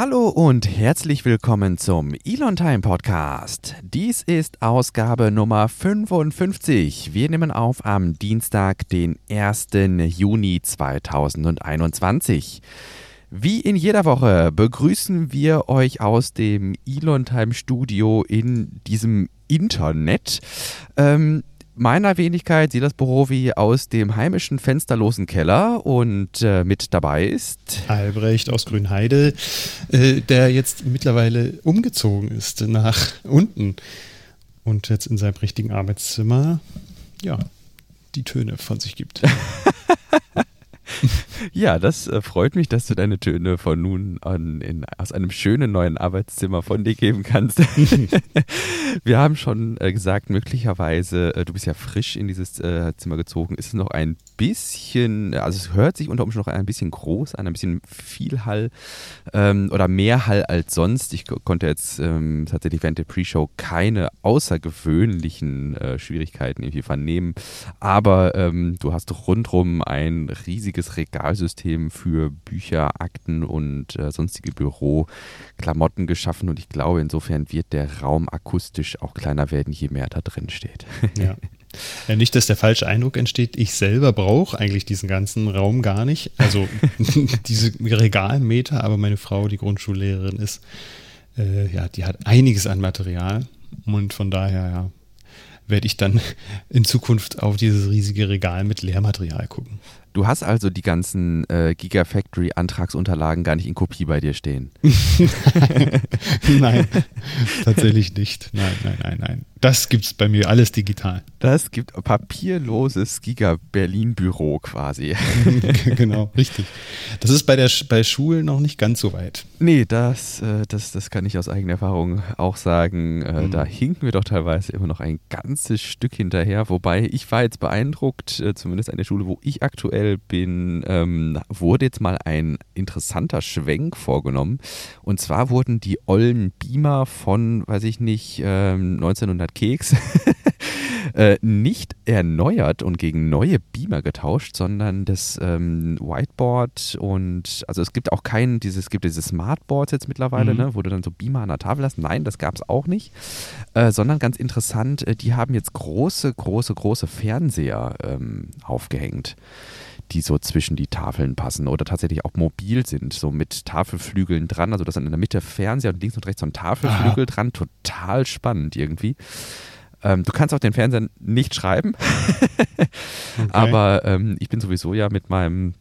Hallo und herzlich willkommen zum Elon Time Podcast. Dies ist Ausgabe Nummer 55. Wir nehmen auf am Dienstag, den 1. Juni 2021. Wie in jeder Woche begrüßen wir euch aus dem Elon Time Studio in diesem Internet. Ähm, meiner Wenigkeit sieht das Büro wie aus dem heimischen fensterlosen Keller und äh, mit dabei ist Albrecht aus Grünheide, äh, der jetzt mittlerweile umgezogen ist nach unten und jetzt in seinem richtigen Arbeitszimmer ja die Töne von sich gibt. Ja, das äh, freut mich, dass du deine Töne von nun an in, aus einem schönen neuen Arbeitszimmer von dir geben kannst. Wir haben schon äh, gesagt, möglicherweise, äh, du bist ja frisch in dieses äh, Zimmer gezogen, ist es noch ein bisschen, also es hört sich unter Umständen noch ein bisschen groß an, ein bisschen viel Hall ähm, oder mehr Hall als sonst. Ich konnte jetzt ähm, tatsächlich während der Pre-Show keine außergewöhnlichen äh, Schwierigkeiten irgendwie vernehmen, aber ähm, du hast rundrum ein riesiges Regalsystem für Bücher, Akten und äh, sonstige Büroklamotten geschaffen und ich glaube, insofern wird der Raum akustisch auch kleiner werden, je mehr da drin steht. Ja. Ja, nicht, dass der falsche Eindruck entsteht, ich selber brauche eigentlich diesen ganzen Raum gar nicht. Also diese Regalmeter, aber meine Frau, die Grundschullehrerin ist, äh, ja, die hat einiges an Material und von daher, ja, werde ich dann in Zukunft auf dieses riesige Regal mit Lehrmaterial gucken. Du hast also die ganzen äh, Gigafactory-Antragsunterlagen gar nicht in Kopie bei dir stehen. nein, tatsächlich nicht. Nein, nein, nein, nein. Das gibt es bei mir alles digital. Das gibt papierloses Giga-Berlin-Büro quasi. genau, richtig. Das ist bei, der, bei Schulen noch nicht ganz so weit. Nee, das, äh, das, das kann ich aus eigener Erfahrung auch sagen. Äh, mhm. Da hinken wir doch teilweise immer noch ein ganzes Stück hinterher. Wobei ich war jetzt beeindruckt, äh, zumindest an der Schule, wo ich aktuell bin, ähm, wurde jetzt mal ein interessanter Schwenk vorgenommen. Und zwar wurden die ollen Beamer von, weiß ich nicht, ähm, 1900 Keks äh, nicht erneuert und gegen neue Beamer getauscht, sondern das ähm, Whiteboard und also es gibt auch kein, dieses, es gibt diese Smartboards jetzt mittlerweile, mhm. ne, wo du dann so Beamer an der Tafel hast. Nein, das gab es auch nicht. Äh, sondern ganz interessant, äh, die haben jetzt große, große, große Fernseher ähm, aufgehängt die so zwischen die Tafeln passen oder tatsächlich auch mobil sind, so mit Tafelflügeln dran. Also das sind in der Mitte Fernseher und links und rechts so ein Tafelflügel Aha. dran. Total spannend irgendwie. Ähm, du kannst auch den Fernseher nicht schreiben, okay. aber ähm, ich bin sowieso ja mit meinem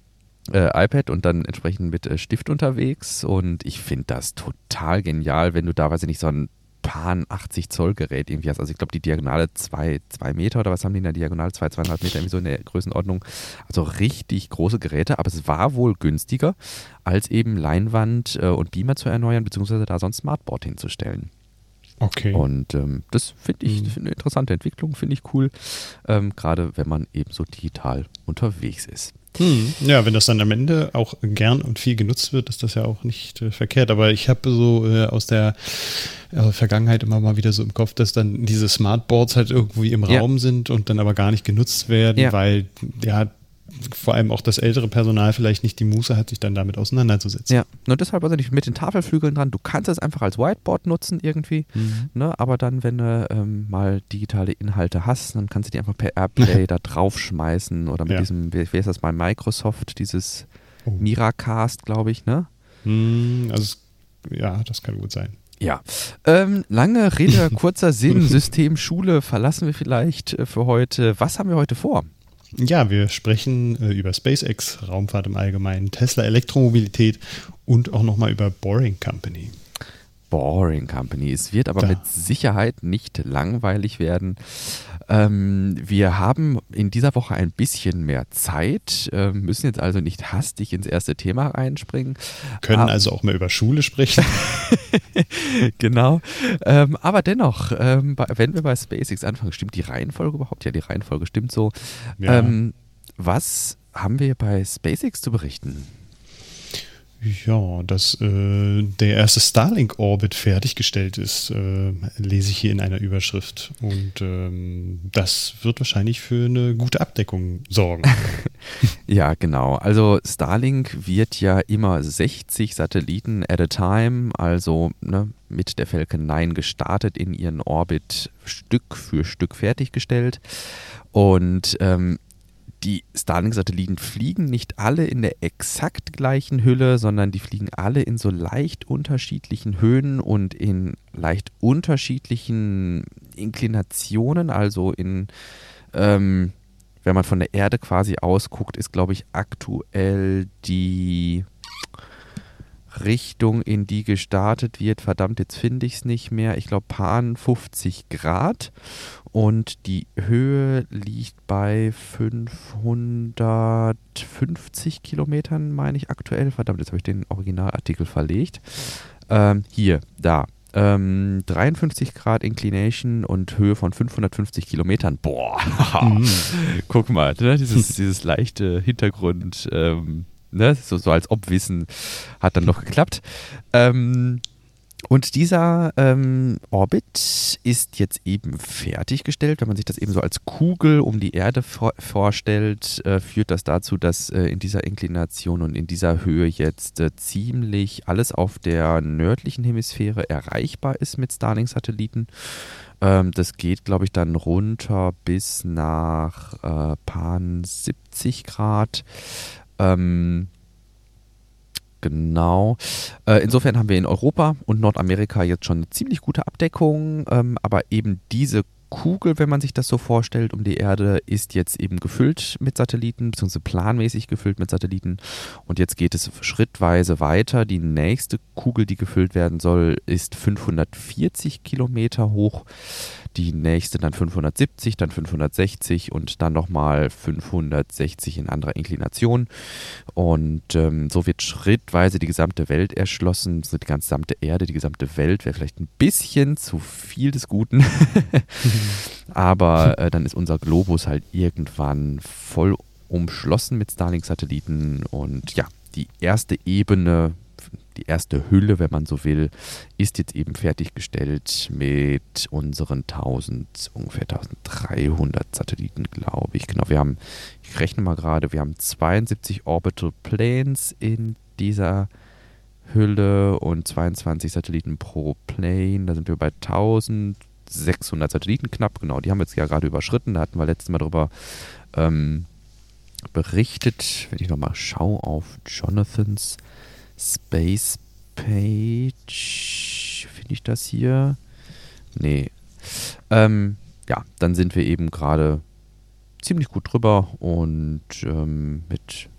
äh, iPad und dann entsprechend mit äh, Stift unterwegs und ich finde das total genial, wenn du da, weiß ich nicht, so ein Pan 80 Zoll Gerät irgendwie hast. Also ich glaube, die Diagonale 2, 2 Meter oder was haben die in der Diagonale? 2, 2,5 Meter, irgendwie so in der Größenordnung. Also richtig große Geräte, aber es war wohl günstiger, als eben Leinwand äh, und Beamer zu erneuern, beziehungsweise da so ein Smartboard hinzustellen. Okay. Und ähm, das finde ich mhm. eine interessante Entwicklung, finde ich cool, ähm, gerade wenn man eben so digital unterwegs ist. Hm. Ja, wenn das dann am Ende auch gern und viel genutzt wird, ist das ja auch nicht äh, verkehrt. Aber ich habe so äh, aus der äh, Vergangenheit immer mal wieder so im Kopf, dass dann diese Smartboards halt irgendwie im ja. Raum sind und dann aber gar nicht genutzt werden, ja. weil ja vor allem auch das ältere Personal vielleicht nicht die Muße hat, sich dann damit auseinanderzusetzen. Ja, nur deshalb also nicht mit den Tafelflügeln dran. Du kannst es einfach als Whiteboard nutzen irgendwie, mhm. ne? aber dann, wenn du ähm, mal digitale Inhalte hast, dann kannst du die einfach per Airplay da draufschmeißen oder mit ja. diesem, wie, wie ist das bei Microsoft, dieses oh. Miracast, glaube ich, ne? Mhm, also, ja, das kann gut sein. Ja, ähm, lange Rede, kurzer Sinn, System Schule verlassen wir vielleicht äh, für heute. Was haben wir heute vor? Ja, wir sprechen äh, über SpaceX, Raumfahrt im Allgemeinen, Tesla Elektromobilität und auch nochmal über Boring Company. Boring Company. Es wird aber da. mit Sicherheit nicht langweilig werden. Ähm, wir haben in dieser Woche ein bisschen mehr Zeit, äh, müssen jetzt also nicht hastig ins erste Thema reinspringen. Können aber, also auch mal über Schule sprechen. genau. Ähm, aber dennoch, ähm, wenn wir bei SpaceX anfangen, stimmt die Reihenfolge überhaupt? Ja, die Reihenfolge stimmt so. Ja. Ähm, was haben wir bei SpaceX zu berichten? Ja, dass äh, der erste Starlink-Orbit fertiggestellt ist, äh, lese ich hier in einer Überschrift. Und ähm, das wird wahrscheinlich für eine gute Abdeckung sorgen. Ja, genau. Also Starlink wird ja immer 60 Satelliten at a time, also ne, mit der Falcon 9 gestartet, in ihren Orbit Stück für Stück fertiggestellt. Und ähm, die Starlink-Satelliten fliegen nicht alle in der exakt gleichen Hülle, sondern die fliegen alle in so leicht unterschiedlichen Höhen und in leicht unterschiedlichen Inklinationen, also in ähm, wenn man von der Erde quasi ausguckt, ist, glaube ich, aktuell die Richtung, in die gestartet wird. Verdammt, jetzt finde ich es nicht mehr. Ich glaube, Pan 50 Grad. Und die Höhe liegt bei 550 Kilometern, meine ich aktuell. Verdammt, jetzt habe ich den Originalartikel verlegt. Ähm, hier, da. Ähm, 53 Grad Inclination und Höhe von 550 Kilometern. Boah, mhm. guck mal, ne? dieses, dieses leichte Hintergrund, ähm, ne? so, so als ob Wissen hat dann noch geklappt. Ähm, und dieser ähm, Orbit ist jetzt eben fertiggestellt. Wenn man sich das eben so als Kugel um die Erde vor vorstellt, äh, führt das dazu, dass äh, in dieser Inklination und in dieser Höhe jetzt äh, ziemlich alles auf der nördlichen Hemisphäre erreichbar ist mit Starlink-Satelliten. Ähm, das geht, glaube ich, dann runter bis nach äh, Pan 70 Grad. Ähm, Genau. Äh, insofern haben wir in Europa und Nordamerika jetzt schon eine ziemlich gute Abdeckung, ähm, aber eben diese Kugel, wenn man sich das so vorstellt, um die Erde, ist jetzt eben gefüllt mit Satelliten, beziehungsweise planmäßig gefüllt mit Satelliten. Und jetzt geht es schrittweise weiter. Die nächste Kugel, die gefüllt werden soll, ist 540 Kilometer hoch. Die nächste dann 570, dann 560 und dann nochmal 560 in anderer Inklination. Und ähm, so wird schrittweise die gesamte Welt erschlossen, so die gesamte Erde, die gesamte Welt wäre vielleicht ein bisschen zu viel des Guten. Aber äh, dann ist unser Globus halt irgendwann voll umschlossen mit Starlink-Satelliten und ja, die erste Ebene, die erste Hülle, wenn man so will, ist jetzt eben fertiggestellt mit unseren 1000, ungefähr 1300 Satelliten, glaube ich. Genau, wir haben, ich rechne mal gerade, wir haben 72 Orbital Planes in dieser Hülle und 22 Satelliten pro Plane. Da sind wir bei 1000 600 Satelliten knapp, genau, die haben wir jetzt ja gerade überschritten. Da hatten wir letztes Mal darüber ähm, berichtet. Wenn ich nochmal schaue auf Jonathans Space Page, finde ich das hier? Nee. Ähm, ja, dann sind wir eben gerade ziemlich gut drüber und ähm, mit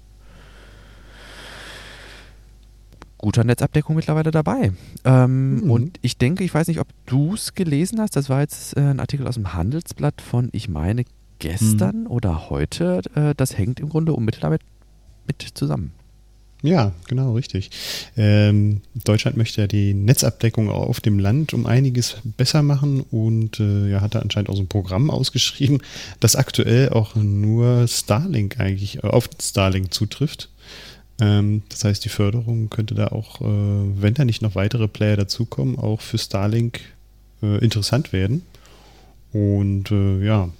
guter Netzabdeckung mittlerweile dabei. Ähm, mhm. Und ich denke, ich weiß nicht, ob du es gelesen hast. Das war jetzt äh, ein Artikel aus dem Handelsblatt von, ich meine, gestern mhm. oder heute. Äh, das hängt im Grunde unmittelbar mit, mit zusammen. Ja, genau, richtig. Ähm, Deutschland möchte ja die Netzabdeckung auf dem Land um einiges besser machen und äh, ja, hat da anscheinend auch so ein Programm ausgeschrieben, das aktuell auch nur Starlink eigentlich äh, auf Starlink zutrifft. Ähm, das heißt, die Förderung könnte da auch, äh, wenn da nicht noch weitere Player dazukommen, auch für Starlink äh, interessant werden. Und äh, ja,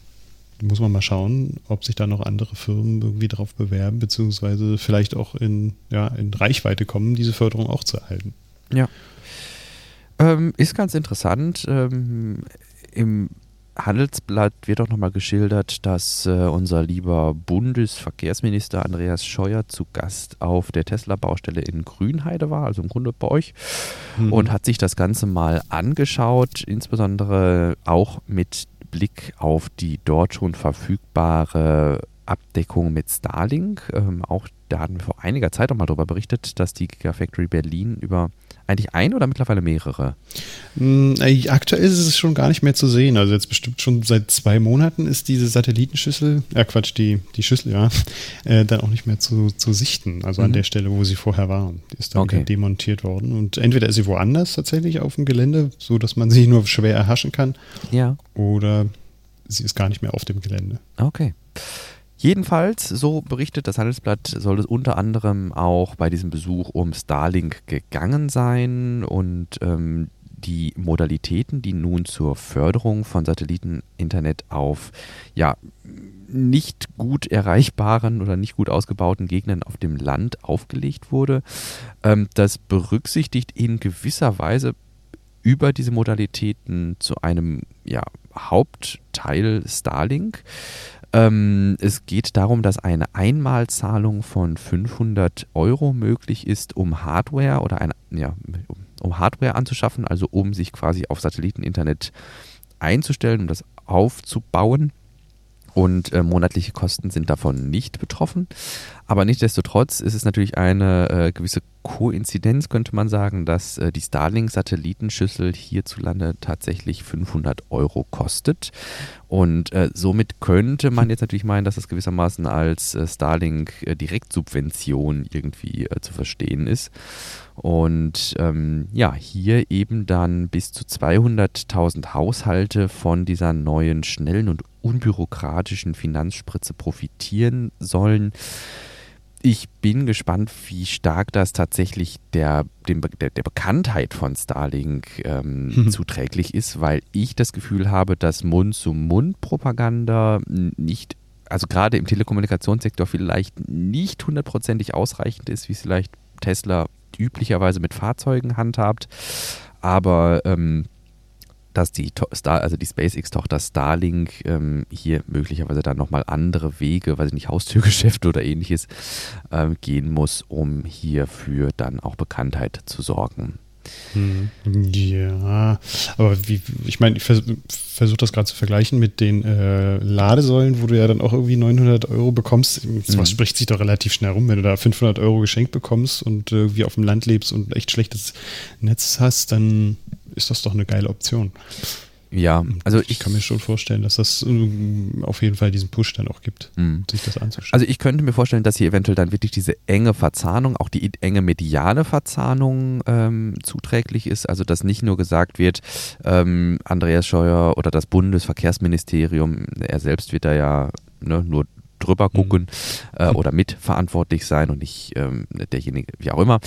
muss man mal schauen, ob sich da noch andere Firmen irgendwie drauf bewerben, beziehungsweise vielleicht auch in, ja, in Reichweite kommen, diese Förderung auch zu erhalten. Ja. Ähm, ist ganz interessant. Ähm, Im Handelsblatt wird auch nochmal geschildert, dass äh, unser lieber Bundesverkehrsminister Andreas Scheuer zu Gast auf der Tesla-Baustelle in Grünheide war, also im Grunde bei euch, mhm. und hat sich das Ganze mal angeschaut, insbesondere auch mit Blick auf die dort schon verfügbare Abdeckung mit Starlink. Ähm, auch da hatten wir vor einiger Zeit auch mal darüber berichtet, dass die Gigafactory Berlin über eigentlich ein oder mittlerweile mehrere? Mm, äh, aktuell ist es schon gar nicht mehr zu sehen. Also jetzt bestimmt schon seit zwei Monaten ist diese Satellitenschüssel, ja äh Quatsch, die, die Schüssel, ja, äh, dann auch nicht mehr zu, zu sichten. Also mhm. an der Stelle, wo sie vorher waren. Die ist dann okay. demontiert worden. Und entweder ist sie woanders tatsächlich auf dem Gelände, so dass man sie nur schwer erhaschen kann. Ja. Oder sie ist gar nicht mehr auf dem Gelände. Okay. Jedenfalls, so berichtet das Handelsblatt, soll es unter anderem auch bei diesem Besuch um Starlink gegangen sein und ähm, die Modalitäten, die nun zur Förderung von Satelliteninternet auf ja, nicht gut erreichbaren oder nicht gut ausgebauten Gegenden auf dem Land aufgelegt wurde. Ähm, das berücksichtigt in gewisser Weise über diese Modalitäten zu einem ja, Hauptteil Starlink. Ähm, es geht darum, dass eine Einmalzahlung von 500 Euro möglich ist, um Hardware oder eine, ja, um Hardware anzuschaffen, also um sich quasi auf Satelliteninternet einzustellen, um das aufzubauen und äh, monatliche Kosten sind davon nicht betroffen. Aber nichtsdestotrotz ist es natürlich eine äh, gewisse Koinzidenz, könnte man sagen, dass äh, die Starlink-Satellitenschüssel hierzulande tatsächlich 500 Euro kostet. Und äh, somit könnte man jetzt natürlich meinen, dass das gewissermaßen als äh, Starlink-Direktsubvention irgendwie äh, zu verstehen ist. Und ähm, ja, hier eben dann bis zu 200.000 Haushalte von dieser neuen, schnellen und unbürokratischen Finanzspritze profitieren sollen. Ich bin gespannt, wie stark das tatsächlich der, dem, der, der Bekanntheit von Starlink ähm, mhm. zuträglich ist, weil ich das Gefühl habe, dass Mund-zu-Mund-Propaganda nicht also gerade im Telekommunikationssektor vielleicht nicht hundertprozentig ausreichend ist, wie es vielleicht Tesla üblicherweise mit Fahrzeugen handhabt. Aber ähm, dass die, also die SpaceX-Tochter Starlink ähm, hier möglicherweise dann nochmal andere Wege, weiß ich nicht, Haustürgeschäfte oder ähnliches ähm, gehen muss, um hierfür dann auch Bekanntheit zu sorgen. Hm, ja, aber wie, ich meine, ich vers versuche das gerade zu vergleichen mit den äh, Ladesäulen, wo du ja dann auch irgendwie 900 Euro bekommst. Sowas mhm. spricht sich doch relativ schnell rum, wenn du da 500 Euro geschenkt bekommst und irgendwie auf dem Land lebst und echt schlechtes Netz hast, dann ist das doch eine geile Option. Ja, also ich, ich, kann mir schon vorstellen, dass das äh, auf jeden Fall diesen Push dann auch gibt, mhm. sich das anzuschauen. Also ich könnte mir vorstellen, dass hier eventuell dann wirklich diese enge Verzahnung, auch die enge mediale Verzahnung ähm, zuträglich ist. Also dass nicht nur gesagt wird, ähm, Andreas Scheuer oder das Bundesverkehrsministerium, er selbst wird da ja ne, nur drüber mhm. gucken mhm. äh, oder mitverantwortlich sein und nicht ähm, derjenige, wie auch immer.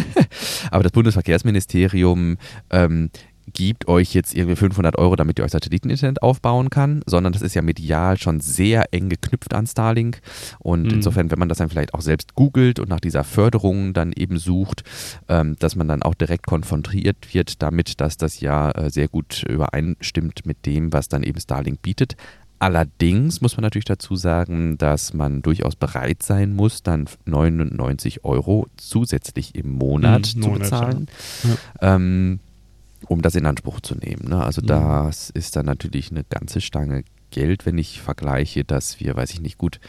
Aber das Bundesverkehrsministerium ähm, gibt euch jetzt irgendwie 500 Euro, damit ihr euch Satelliteninternet aufbauen kann, sondern das ist ja medial schon sehr eng geknüpft an Starlink. Und mhm. insofern, wenn man das dann vielleicht auch selbst googelt und nach dieser Förderung dann eben sucht, ähm, dass man dann auch direkt konfrontiert wird damit, dass das ja äh, sehr gut übereinstimmt mit dem, was dann eben Starlink bietet. Allerdings muss man natürlich dazu sagen, dass man durchaus bereit sein muss, dann 99 Euro zusätzlich im Monat mhm, zu Monat, bezahlen. Ja. Ähm, um das in Anspruch zu nehmen. Ne? Also mhm. das ist dann natürlich eine ganze Stange Geld, wenn ich vergleiche, dass wir, weiß ich nicht, gut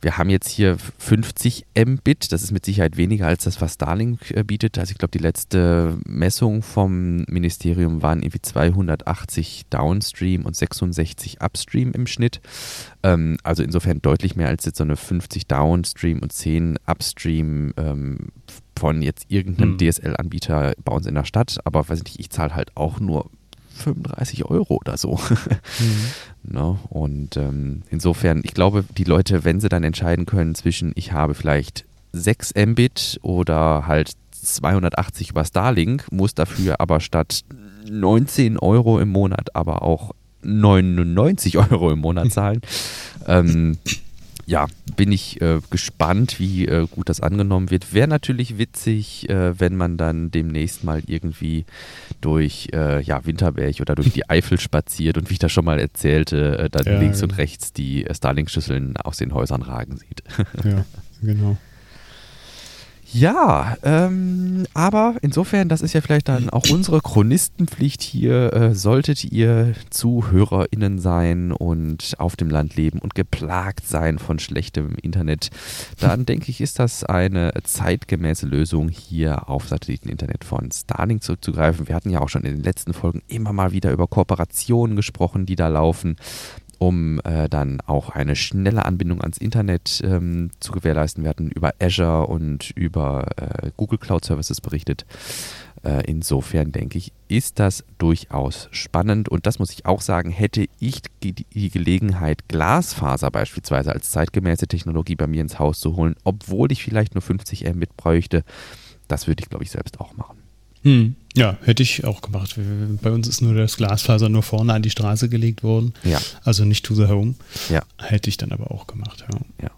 wir haben jetzt hier 50 Mbit, das ist mit Sicherheit weniger als das, was Starlink äh, bietet. Also ich glaube, die letzte Messung vom Ministerium waren irgendwie 280 Downstream und 66 Upstream im Schnitt. Ähm, also insofern deutlich mehr als jetzt so eine 50 Downstream und 10 Upstream ähm, von jetzt irgendeinem hm. DSL-Anbieter bei uns in der Stadt. Aber weiß ich nicht, ich zahle halt auch nur 35 Euro oder so. Mhm. Ne? Und ähm, insofern, ich glaube, die Leute, wenn sie dann entscheiden können zwischen, ich habe vielleicht 6 Mbit oder halt 280 über Starlink, muss dafür aber statt 19 Euro im Monat aber auch 99 Euro im Monat zahlen. ähm, ja, bin ich äh, gespannt, wie äh, gut das angenommen wird. Wäre natürlich witzig, äh, wenn man dann demnächst mal irgendwie durch äh, ja, Winterberg oder durch die Eifel spaziert und wie ich das schon mal erzählte, äh, dann ja, links ja. und rechts die äh, Starlink-Schüsseln aus den Häusern ragen sieht. ja, genau. Ja, ähm, aber insofern, das ist ja vielleicht dann auch unsere Chronistenpflicht hier. Äh, solltet ihr ZuhörerInnen sein und auf dem Land leben und geplagt sein von schlechtem Internet, dann denke ich, ist das eine zeitgemäße Lösung, hier auf Satelliteninternet von Starlink zurückzugreifen. Wir hatten ja auch schon in den letzten Folgen immer mal wieder über Kooperationen gesprochen, die da laufen um äh, dann auch eine schnelle Anbindung ans Internet ähm, zu gewährleisten. Wir hatten über Azure und über äh, Google Cloud Services berichtet. Äh, insofern denke ich, ist das durchaus spannend. Und das muss ich auch sagen, hätte ich die, Gelegenheit, Glasfaser beispielsweise als zeitgemäße Technologie bei mir ins Haus zu holen, obwohl ich vielleicht nur 50 Mbit bräuchte, das würde ich, glaube ich, selbst auch machen. Hm. Ja, hätte ich auch gemacht. Bei uns ist nur das Glasfaser nur vorne an die Straße gelegt worden. Ja. Also nicht to the home. Ja. Hätte ich dann aber auch gemacht, ja. Ja.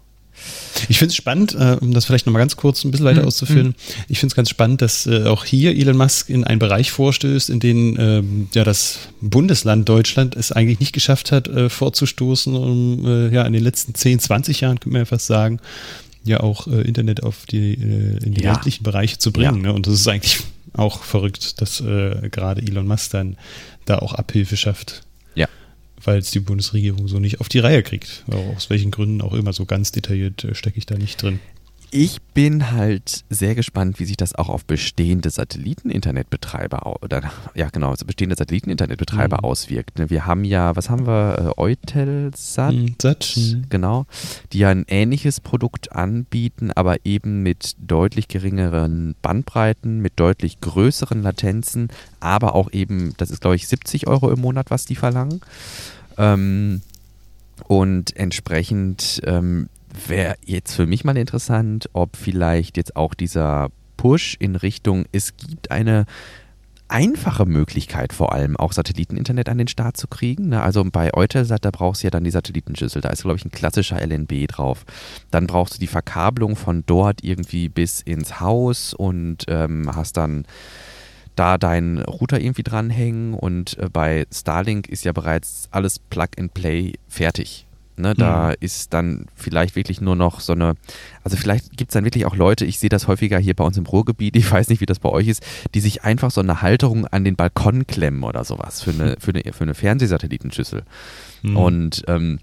Ich finde es spannend, äh, um das vielleicht nochmal ganz kurz ein bisschen weiter Mhm. auszuführen. Ich finde es ganz spannend, dass äh, auch hier Elon Musk in einen Bereich vorstößt, in den ähm, ja das Bundesland Deutschland es eigentlich nicht geschafft hat, äh, vorzustoßen, um äh, ja in den letzten 10, 20 Jahren, könnte man ja fast sagen, ja auch äh, Internet auf die, äh, in die Ja. ländlichen Bereiche zu bringen. Ne? Und das ist eigentlich auch verrückt, dass äh, gerade Elon Musk dann da auch Abhilfe schafft Ja. weil es die Bundesregierung so nicht auf die Reihe kriegt. Aus welchen Gründen auch immer, so ganz detailliert äh, stecke ich da nicht drin. Ich bin halt sehr gespannt, wie sich das auch auf bestehende Satelliten-Internetbetreiber oder ja genau, also bestehende Satelliten-Internetbetreiber Mhm. auswirkt. Ne, Wir haben ja, was haben wir? Äh, Eutelsat, Hm, Satt. genau, die ja ein ähnliches Produkt anbieten, aber eben mit deutlich geringeren Bandbreiten, mit deutlich größeren Latenzen, aber auch eben, das ist glaube ich 70 Euro im Monat, was die verlangen. Ähm, und entsprechend ähm, wäre jetzt für mich mal interessant, ob vielleicht jetzt auch dieser Push in Richtung, es gibt eine einfache Möglichkeit vor allem auch Satelliteninternet an den Start zu kriegen. Ne? Also bei Eutelsat, da brauchst du ja dann die Satellitenschüssel. Da ist, glaube ich, ein klassischer LNB drauf. Dann brauchst du die Verkabelung von dort irgendwie bis ins Haus und ähm, hast dann da deinen Router irgendwie dranhängen und äh, bei Starlink ist ja bereits alles Plug and Play fertig. Ne, da Mhm. ist dann vielleicht wirklich nur noch so eine, also vielleicht gibt es dann wirklich auch Leute, ich sehe das häufiger hier bei uns im Ruhrgebiet, ich weiß nicht, wie das bei euch ist, die sich einfach so eine Halterung an den Balkon klemmen oder sowas für eine, für eine, für eine Fernsehsatellitenschüssel. Hm. Und ähm,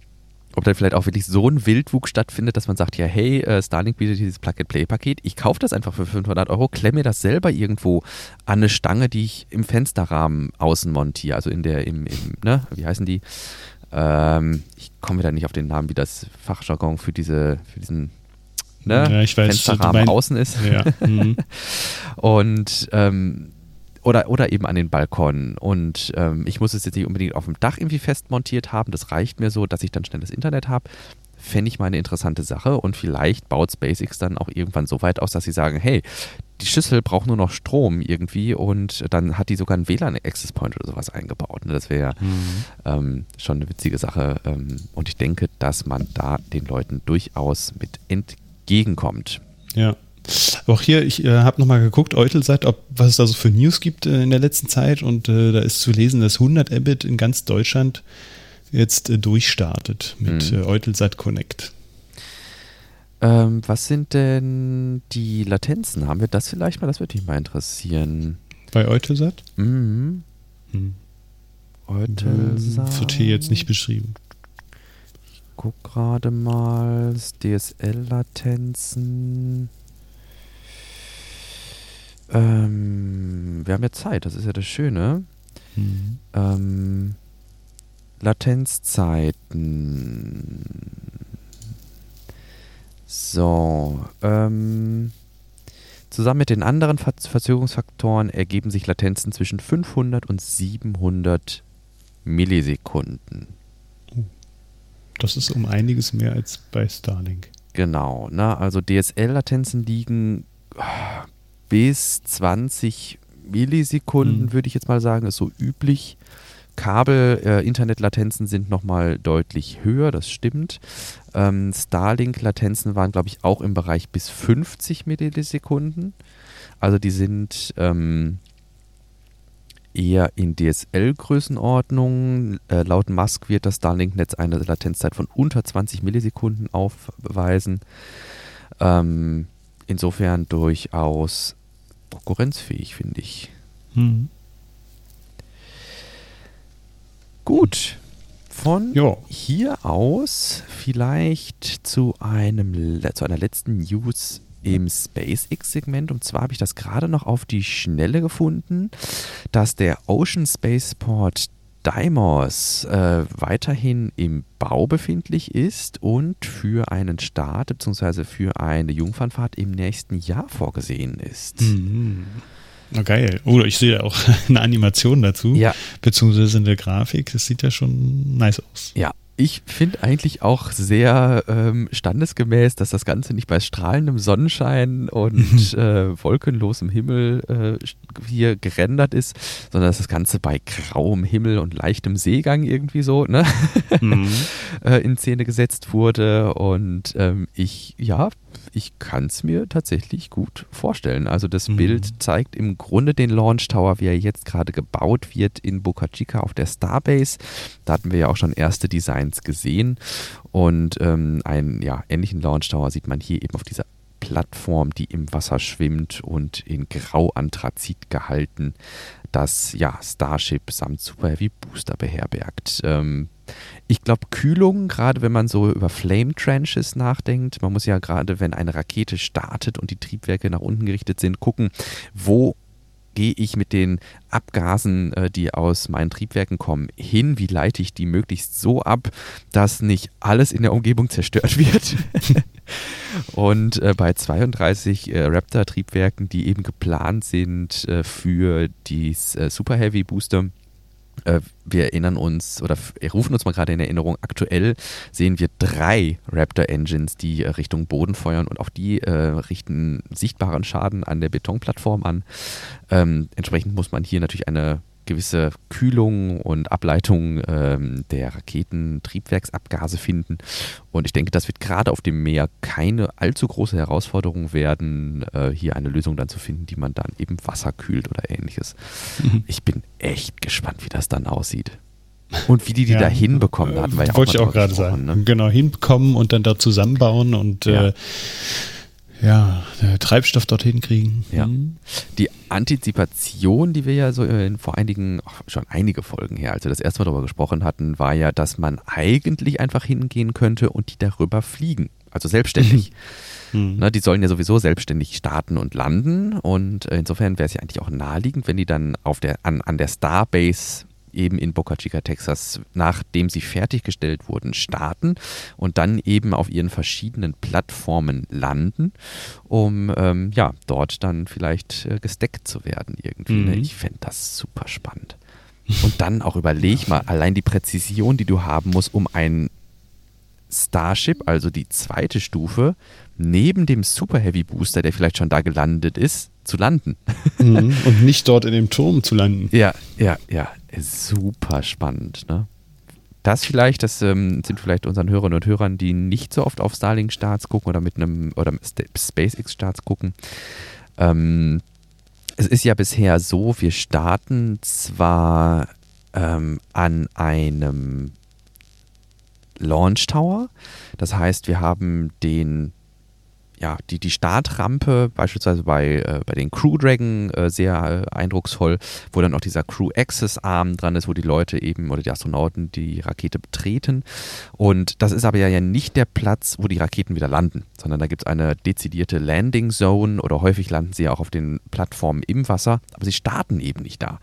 ob dann vielleicht auch wirklich so ein Wildwuchs stattfindet, dass man sagt, ja, hey, äh, Starlink bietet dieses Plug-and-Play-Paket, ich kaufe das einfach für 500 Euro, klemme mir das selber irgendwo an eine Stange, die ich im Fensterrahmen außen montiere, also in der, im, im ne, wie heißen die? Ähm, ich komme wieder nicht auf den Namen, wie das Fachjargon für diese, für diesen ne, Ja, ich weiß, Fensterrahmen mein- außen ist. Ja. hm. Und ähm, oder, oder eben an den Balkon. Und ähm, ich muss es jetzt nicht unbedingt auf dem Dach irgendwie fest montiert haben. Das reicht mir so, dass ich dann schnelles Internet habe. Fände ich mal eine interessante Sache. Und vielleicht baut SpaceX dann auch irgendwann so weit aus, dass sie sagen, hey, die Schüssel braucht nur noch Strom irgendwie und dann hat die sogar einen WLAN-Access Point oder sowas eingebaut. Ne? Das wäre Hm. ähm, schon eine witzige Sache. Ähm, und ich denke, dass man da den Leuten durchaus mit entgegenkommt. Ja. Auch hier, ich äh, habe nochmal geguckt, Eutelsat, ob was es da so für News gibt äh, in der letzten Zeit und äh, da ist zu lesen, dass 100 Mbit in ganz Deutschland jetzt äh, durchstartet mit Mhm. äh, Eutelsat Connect. Ähm, was sind denn die Latenzen? Haben wir das vielleicht mal? Das würde mich mal interessieren. Bei Eutelsat? Mhm. Hm. Eutelsat. Wird hier jetzt nicht beschrieben. Guck gerade mal. DSL-Latenzen. Ähm, wir haben ja Zeit, das ist ja das Schöne. Hm. Ähm, Latenzzeiten. So, ähm, zusammen mit den anderen Ver Verzögerungsfaktoren ergeben sich Latenzen zwischen 500 und 700 Millisekunden. Das ist um einiges mehr als bei Starlink. Genau, ne? also DSL-Latenzen liegen ah, bis 20 Millisekunden, Mhm. würde ich jetzt mal sagen, ist so üblich. Kabel-Internet-Latenzen sind nochmal deutlich höher, das stimmt. Ähm, Starlink-Latenzen waren, glaube ich, auch im Bereich bis 50 Millisekunden. Also die sind ähm, eher in DSL-Größenordnung. Äh, laut Musk wird das Starlink-Netz eine Latenzzeit von unter 20 Millisekunden aufweisen. Ähm, insofern durchaus konkurrenzfähig, finde ich. Hm. Gut. Von Ja. hier aus vielleicht zu einem zu einer letzten News im SpaceX-Segment. Und zwar habe ich das gerade noch auf die Schnelle gefunden, dass der Ocean Spaceport Deimos äh, weiterhin im Bau befindlich ist und für einen Start bzw. für eine Jungfernfahrt im nächsten Jahr vorgesehen ist. Mhm. Na geil. Oder ich sehe auch eine Animation dazu, Ja, beziehungsweise in der Grafik. Das sieht ja schon nice aus. Ja, ich finde eigentlich auch sehr ähm, standesgemäß, dass das Ganze nicht bei strahlendem Sonnenschein und äh, wolkenlosem Himmel äh, hier gerendert ist, sondern dass das Ganze bei grauem Himmel und leichtem Seegang irgendwie so ne? mhm. äh, in Szene gesetzt wurde. Und ähm, ich, ja, ich kann es mir tatsächlich gut vorstellen. Also das mhm. Bild zeigt im Grunde den Launch Tower, wie er jetzt gerade gebaut wird in Boca Chica auf der Starbase. Da hatten wir ja auch schon erste Designs gesehen und ähm, einen ja, ähnlichen Launch Tower sieht man hier eben auf dieser Plattform, die im Wasser schwimmt und in Grauanthrazit gehalten das ja Starship samt Super Heavy Booster beherbergt. Ähm, ich glaube, Kühlung, gerade wenn man so über Flame Trenches nachdenkt, man muss ja gerade, wenn eine Rakete startet und die Triebwerke nach unten gerichtet sind, gucken, wo gehe ich mit den Abgasen, äh, die aus meinen Triebwerken kommen, hin? Wie leite ich die möglichst so ab, dass nicht alles in der Umgebung zerstört wird? Und äh, bei 32 äh, Raptor-Triebwerken, die eben geplant sind äh, für die äh, Super Heavy Booster, äh, wir erinnern uns oder rufen uns mal gerade in Erinnerung, aktuell sehen wir drei Raptor Engines, die äh, Richtung Boden feuern und auch die äh, richten sichtbaren Schaden an der Betonplattform an. Ähm, entsprechend muss man hier natürlich eine gewisse Kühlung und Ableitung ähm, der Raketentriebwerksabgase finden. Und ich denke, das wird gerade auf dem Meer keine allzu große Herausforderung werden, äh, hier eine Lösung dann zu finden, die man dann eben Wasser kühlt oder ähnliches. Mhm. Ich bin echt gespannt, wie das dann aussieht. Und wie die die ja, da hinbekommen, da hatten wir ja Wollte ich auch gerade sagen. Ne? Genau, hinbekommen und dann da zusammenbauen und ja. äh, ja, Treibstoff dorthin kriegen. Ja. Mhm. Die Antizipation, die wir ja so in, vor einigen, schon einige Folgen her, als wir das erste Mal darüber gesprochen hatten, war ja, dass man eigentlich einfach hingehen könnte und die darüber fliegen. Also selbstständig. Mhm. Ne, die sollen ja sowieso selbstständig starten und landen. Und insofern wäre es ja eigentlich auch naheliegend, wenn die dann auf der, an, an der Starbase eben in Boca Chica, Texas, nachdem sie fertiggestellt wurden, starten und dann eben auf ihren verschiedenen Plattformen landen, um ähm, ja dort dann vielleicht äh, gesteckt zu werden irgendwie. Ne? Mhm. Ich fände das super spannend. Und dann auch überleg mal, allein die Präzision, die du haben musst, um ein Starship, also die zweite Stufe, neben dem Super Heavy Booster, der vielleicht schon da gelandet ist, zu landen. Mhm. Und nicht dort in dem Turm zu landen. Ja, ja, ja. Super spannend. Ne? Das vielleicht, das ähm, sind vielleicht unseren Hörerinnen und Hörern, die nicht so oft auf Starlink-Starts gucken oder mit einem oder SpaceX-Starts gucken. Ähm, es ist ja bisher so, wir starten zwar ähm, an einem Launch Tower. Das heißt, wir haben den ja, die, die Startrampe, beispielsweise bei, äh, bei den Crew Dragon, äh, sehr äh, eindrucksvoll, wo dann auch dieser Crew Access Arm dran ist, wo die Leute eben oder die Astronauten die Rakete betreten. Und das ist aber ja nicht der Platz, wo die Raketen wieder landen, sondern da gibt es eine dezidierte Landing Zone oder häufig landen sie ja auch auf den Plattformen im Wasser, aber sie starten eben nicht da.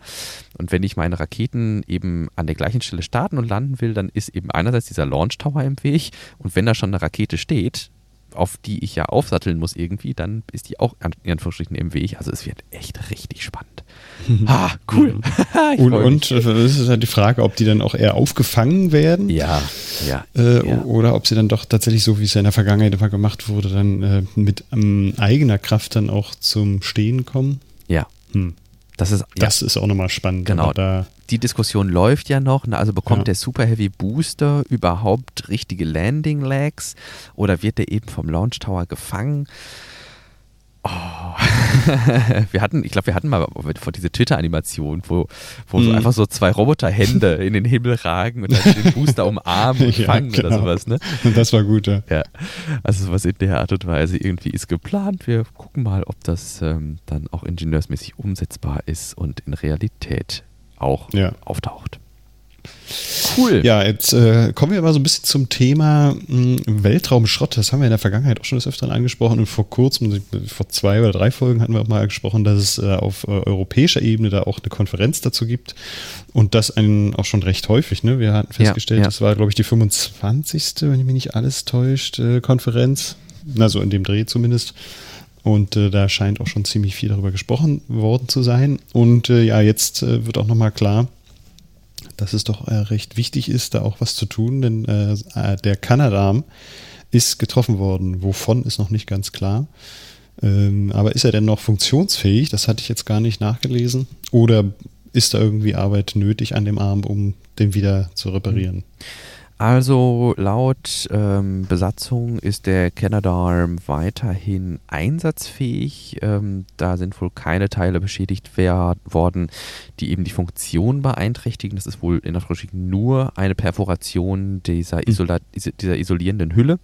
Und wenn ich meine Raketen eben an der gleichen Stelle starten und landen will, dann ist eben einerseits dieser Launch Tower im Weg und wenn da schon eine Rakete steht, auf die ich ja aufsatteln muss irgendwie, dann ist die auch in Anführungsstrichen im Weg. Also es wird echt richtig spannend. ah, cool. und und äh, es ist halt die Frage, ob die dann auch eher aufgefangen werden. Ja, ja, äh, ja. Oder ob sie dann doch tatsächlich, so wie es ja in der Vergangenheit immer gemacht wurde, dann äh, mit ähm, eigener Kraft dann auch zum Stehen kommen. Ja. Hm. Das ist, das ist auch nochmal spannend. Genau. Da die Diskussion läuft ja noch. Ne? Also bekommt ja. der Super Heavy Booster überhaupt richtige Landing Lags oder wird der eben vom Launch Tower gefangen? Oh. wir hatten, ich glaube, wir hatten mal vor diese Twitter-Animation, wo, wo mm. so mhm. einfach so zwei Roboterhände in den Himmel ragen und dann den Booster umarmen und ja, fangen genau. oder sowas, ne? Das war gut, ja. ja. Also sowas in der Art und Weise irgendwie ist geplant. Wir gucken mal, ob das ähm, dann auch ingenieursmäßig umsetzbar ist und in Realität auch ja. auftaucht. Cool. Ja, jetzt äh, kommen wir mal so ein bisschen zum Thema mh, hm, Weltraumschrott. Das haben wir in der Vergangenheit auch schon des Öfteren angesprochen und vor kurzem, vor zwei oder drei Folgen hatten wir auch mal gesprochen, dass es äh, auf äh, europäischer Ebene da auch eine Konferenz dazu gibt und das einen auch schon recht häufig. Ne? Wir hatten festgestellt, ja, ja. das war, glaube ich, die 25. wenn ich mich nicht alles täuscht, äh, Konferenz. Also in dem Dreh zumindest. Und äh, da scheint auch schon ziemlich viel darüber gesprochen worden zu sein. Und äh, ja, jetzt äh, wird auch nochmal klar, dass es doch äh, recht wichtig ist, da auch was zu tun, denn äh, äh, der Canadarm ist getroffen worden. Wovon ist noch nicht ganz klar. Ähm, aber ist er denn noch funktionsfähig? Das hatte ich jetzt gar nicht nachgelesen. Oder ist da irgendwie Arbeit nötig an dem Arm, um den wieder zu reparieren? Also laut ähm, Besatzung ist der Canadarm weiterhin einsatzfähig. Ähm, da sind wohl keine Teile beschädigt worden, die eben die Funktion beeinträchtigen. Das ist wohl in der Anführungsstrichen nur eine Perforation dieser, hm. Isola dieser isolierenden Hülle.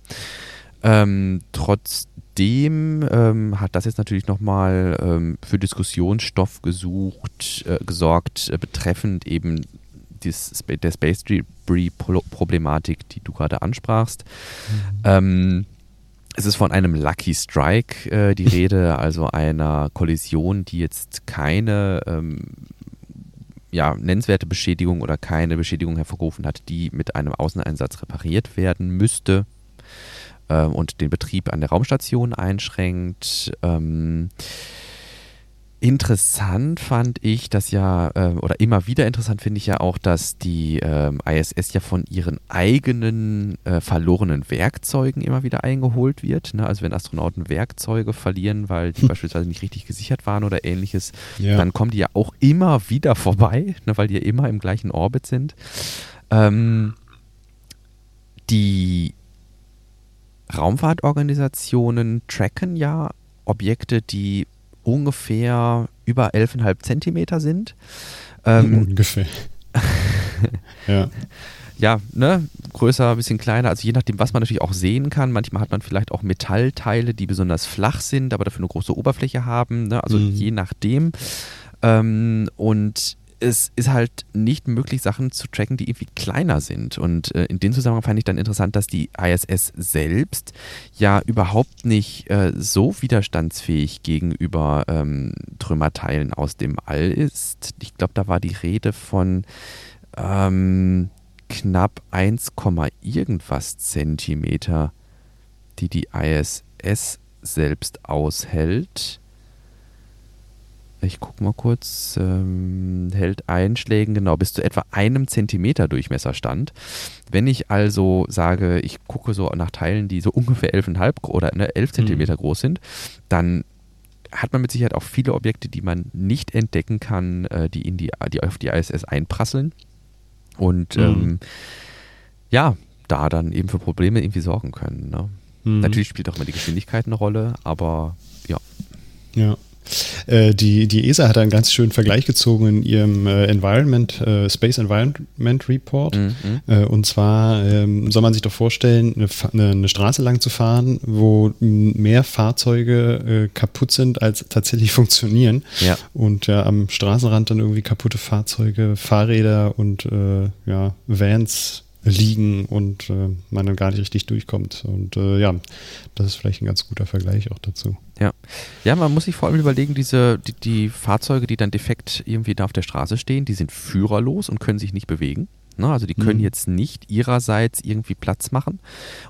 Ähm, trotzdem ähm, hat das jetzt natürlich nochmal ähm, für Diskussionsstoff gesucht, äh, gesorgt, äh, betreffend eben des, der Space Debris-Problematik, die du gerade ansprachst. Mhm. Ähm, es ist von einem Lucky Strike äh, die Rede, also einer Kollision, die jetzt keine ähm, ja, nennenswerte Beschädigung oder keine Beschädigung hervorgerufen hat, die mit einem Außeneinsatz repariert werden müsste äh, und den Betrieb an der Raumstation einschränkt. Ähm, Interessant fand ich, dass ja, äh, oder immer wieder interessant finde ich ja auch, dass die äh, ISS ja von ihren eigenen äh, verlorenen Werkzeugen immer wieder eingeholt wird. Ne? Also wenn Astronauten Werkzeuge verlieren, weil die beispielsweise nicht richtig gesichert waren oder ähnliches, ja. dann kommen die ja auch immer wieder vorbei, ne? weil die ja immer im gleichen Orbit sind. Ähm, die Raumfahrtorganisationen tracken ja Objekte, die ungefähr über 11,5 Zentimeter sind. Ähm, ungefähr. ja. Ja, ne, größer, ein bisschen kleiner, also je nachdem, was man natürlich auch sehen kann. Manchmal hat man vielleicht auch Metallteile, die besonders flach sind, aber dafür eine große Oberfläche haben. Ne? Also mhm. je nachdem. Ähm, und es ist halt nicht möglich, Sachen zu tracken, die irgendwie kleiner sind. Und äh, in dem Zusammenhang fand ich dann interessant, dass die ISS selbst ja überhaupt nicht äh, so widerstandsfähig gegenüber ähm, Trümmerteilen aus dem All ist. Ich glaube, da war die Rede von ähm, knapp 1, irgendwas Zentimeter, die die ISS selbst aushält ich gucke mal kurz, ähm, hält Einschlägen genau bis zu etwa einem Zentimeter Durchmesser stand. Wenn ich also sage, ich gucke so nach Teilen, die so ungefähr 11,5 oder ne, 11 Zentimeter mhm. groß sind, dann hat man mit Sicherheit auch viele Objekte, die man nicht entdecken kann, äh, die, in die, die auf die ISS einprasseln. Und mhm. ähm, ja, da dann eben für Probleme irgendwie sorgen können. Ne? Mhm. Natürlich spielt auch immer die Geschwindigkeit eine Rolle, aber ja. Ja. Äh, die, die ESA hat einen ganz schönen Vergleich gezogen in ihrem äh, Environment, äh, Space Environment Report. Mhm. Und zwar ähm, soll man sich doch vorstellen, eine, eine, Straße lang zu fahren, wo mehr Fahrzeuge kaputt sind, als tatsächlich funktionieren. Ja. Und ja, am Straßenrand dann irgendwie kaputte Fahrzeuge, Fahrräder und ja, Vans liegen und äh, man dann gar nicht richtig durchkommt. Und äh, ja, das ist vielleicht ein ganz guter Vergleich auch dazu. Ja. Ja, man muss sich vor allem überlegen, diese, die, die Fahrzeuge, die dann defekt irgendwie da auf der Straße stehen, die sind führerlos und können sich nicht bewegen. Ne? Also die können mhm. jetzt nicht ihrerseits irgendwie Platz machen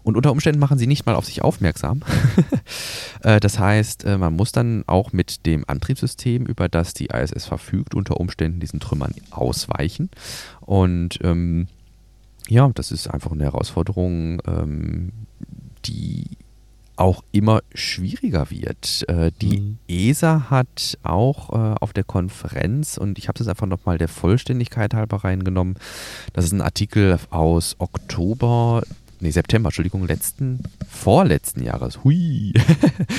und unter Umständen machen sie nicht mal auf sich aufmerksam. Äh, das heißt, äh, man muss dann auch mit dem Antriebssystem, über das die ISS verfügt, unter Umständen diesen Trümmern ausweichen. Und ähm, ja, das ist einfach eine Herausforderung, ähm, die auch immer schwieriger wird. Äh, die mhm. ESA hat auch äh, auf der Konferenz, und ich habe es einfach nochmal der Vollständigkeit halber reingenommen, das ist ein Artikel aus Oktober nee, September, Entschuldigung, letzten, vorletzten Jahres. Hui.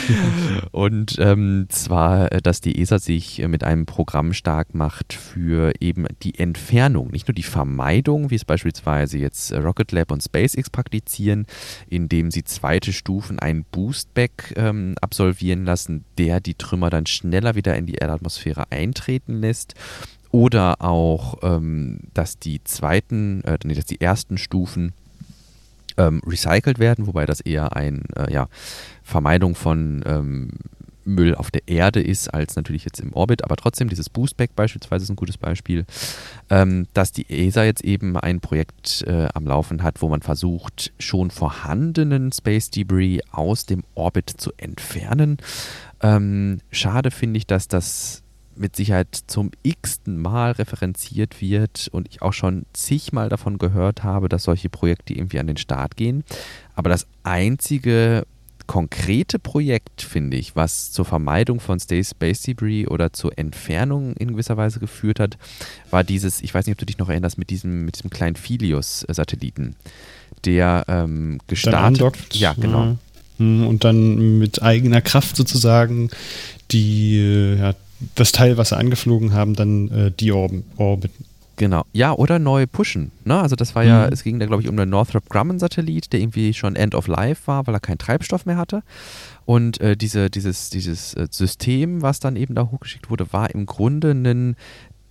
und ähm, zwar, äh, dass die ESA sich äh, mit einem Programm stark macht für eben die Entfernung, nicht nur die Vermeidung, wie es beispielsweise jetzt äh, Rocket Lab und SpaceX praktizieren, indem sie zweite Stufen einen Boostback ähm, absolvieren lassen, der die Trümmer dann schneller wieder in die Erdatmosphäre eintreten lässt oder auch, ähm, dass die zweiten, äh, nee, dass die ersten Stufen ähm, recycelt werden, wobei das eher ein äh, ja, Vermeidung von ähm, Müll auf der Erde ist, als natürlich jetzt im Orbit, aber trotzdem, dieses Boostback beispielsweise ist ein gutes Beispiel, ähm, dass die ESA jetzt eben ein Projekt äh, am Laufen hat, wo man versucht, schon vorhandenen Space Debris aus dem Orbit zu entfernen. Ähm, schade finde ich, dass das mit Sicherheit zum x-ten Mal referenziert wird und ich auch schon zigmal davon gehört habe, dass solche Projekte irgendwie an den Start gehen. Aber das einzige konkrete Projekt, finde ich, was zur Vermeidung von Space Debris oder zur Entfernung in gewisser Weise geführt hat, war dieses, ich weiß nicht, ob du dich noch erinnerst, mit diesem, mit diesem kleinen Philius-Satelliten, der ähm, gestartet. Ja, genau. Mhm. Und dann mit eigener Kraft sozusagen die, äh, ja, das Teil, was sie angeflogen haben, dann äh, die Orbit Genau. Ja, oder neu pushen. Ne? Also das war ja, mhm. es ging da, glaube ich, um den Northrop Grumman-Satellit, der irgendwie schon End of Life war, weil er keinen Treibstoff mehr hatte. Und äh, diese, dieses, dieses äh, System, was dann eben da hochgeschickt wurde, war im Grunde ein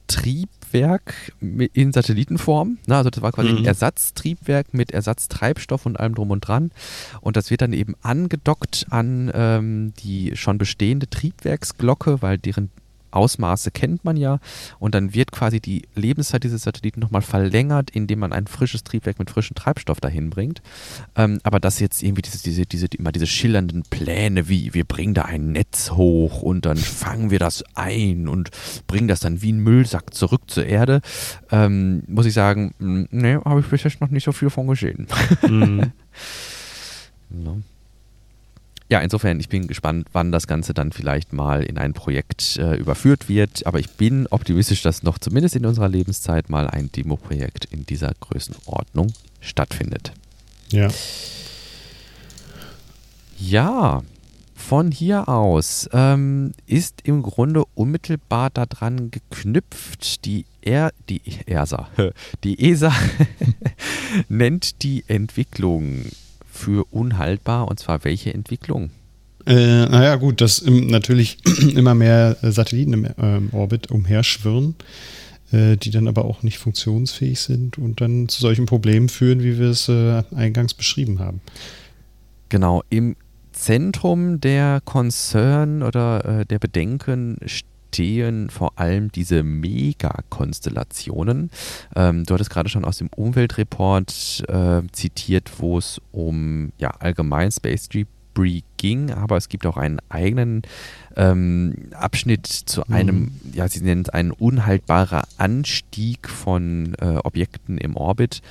Triebwerk in Satellitenform. Ne? Also das war quasi mhm. ein Ersatztriebwerk mit Ersatztreibstoff und allem drum und dran. Und das wird dann eben angedockt an ähm, die schon bestehende Triebwerksglocke, weil deren Ausmaße kennt man ja und dann wird quasi die Lebenszeit dieses Satelliten nochmal verlängert, indem man ein frisches Triebwerk mit frischem Treibstoff dahin bringt. Ähm, aber dass jetzt irgendwie diese, diese, diese, immer diese schillernden Pläne wie wir bringen da ein Netz hoch und dann fangen wir das ein und bringen das dann wie ein Müllsack zurück zur Erde, ähm, muss ich sagen, nee, habe ich bisher noch nicht so viel von gesehen. Mhm. no. Ja, insofern, ich bin gespannt, wann das Ganze dann vielleicht mal in ein Projekt äh, überführt wird. Aber ich bin optimistisch, dass noch zumindest in unserer Lebenszeit mal ein Demo-Projekt in dieser Größenordnung stattfindet. Ja. Ja, von hier aus ähm, ist im Grunde unmittelbar daran geknüpft, die, er, die ERSA, die ESA nennt die Entwicklung für unhaltbar und zwar welche Entwicklung? Äh, naja, gut, dass im, natürlich immer mehr Satelliten im ähm, Orbit umherschwirren, äh, die dann aber auch nicht funktionsfähig sind und dann zu solchen Problemen führen, wie wir es äh, eingangs beschrieben haben. Genau, im Zentrum der Konzern oder äh, der Bedenken steht stehen vor allem diese Megakonstellationen. Ähm, du hattest gerade schon aus dem Umweltreport äh, zitiert, wo es um ja, allgemein Space Debris ging, aber es gibt auch einen eigenen ähm, Abschnitt zu mhm. einem, mhm. ja, sie nennen es einen unhaltbarer Anstieg von äh, Objekten im Orbit.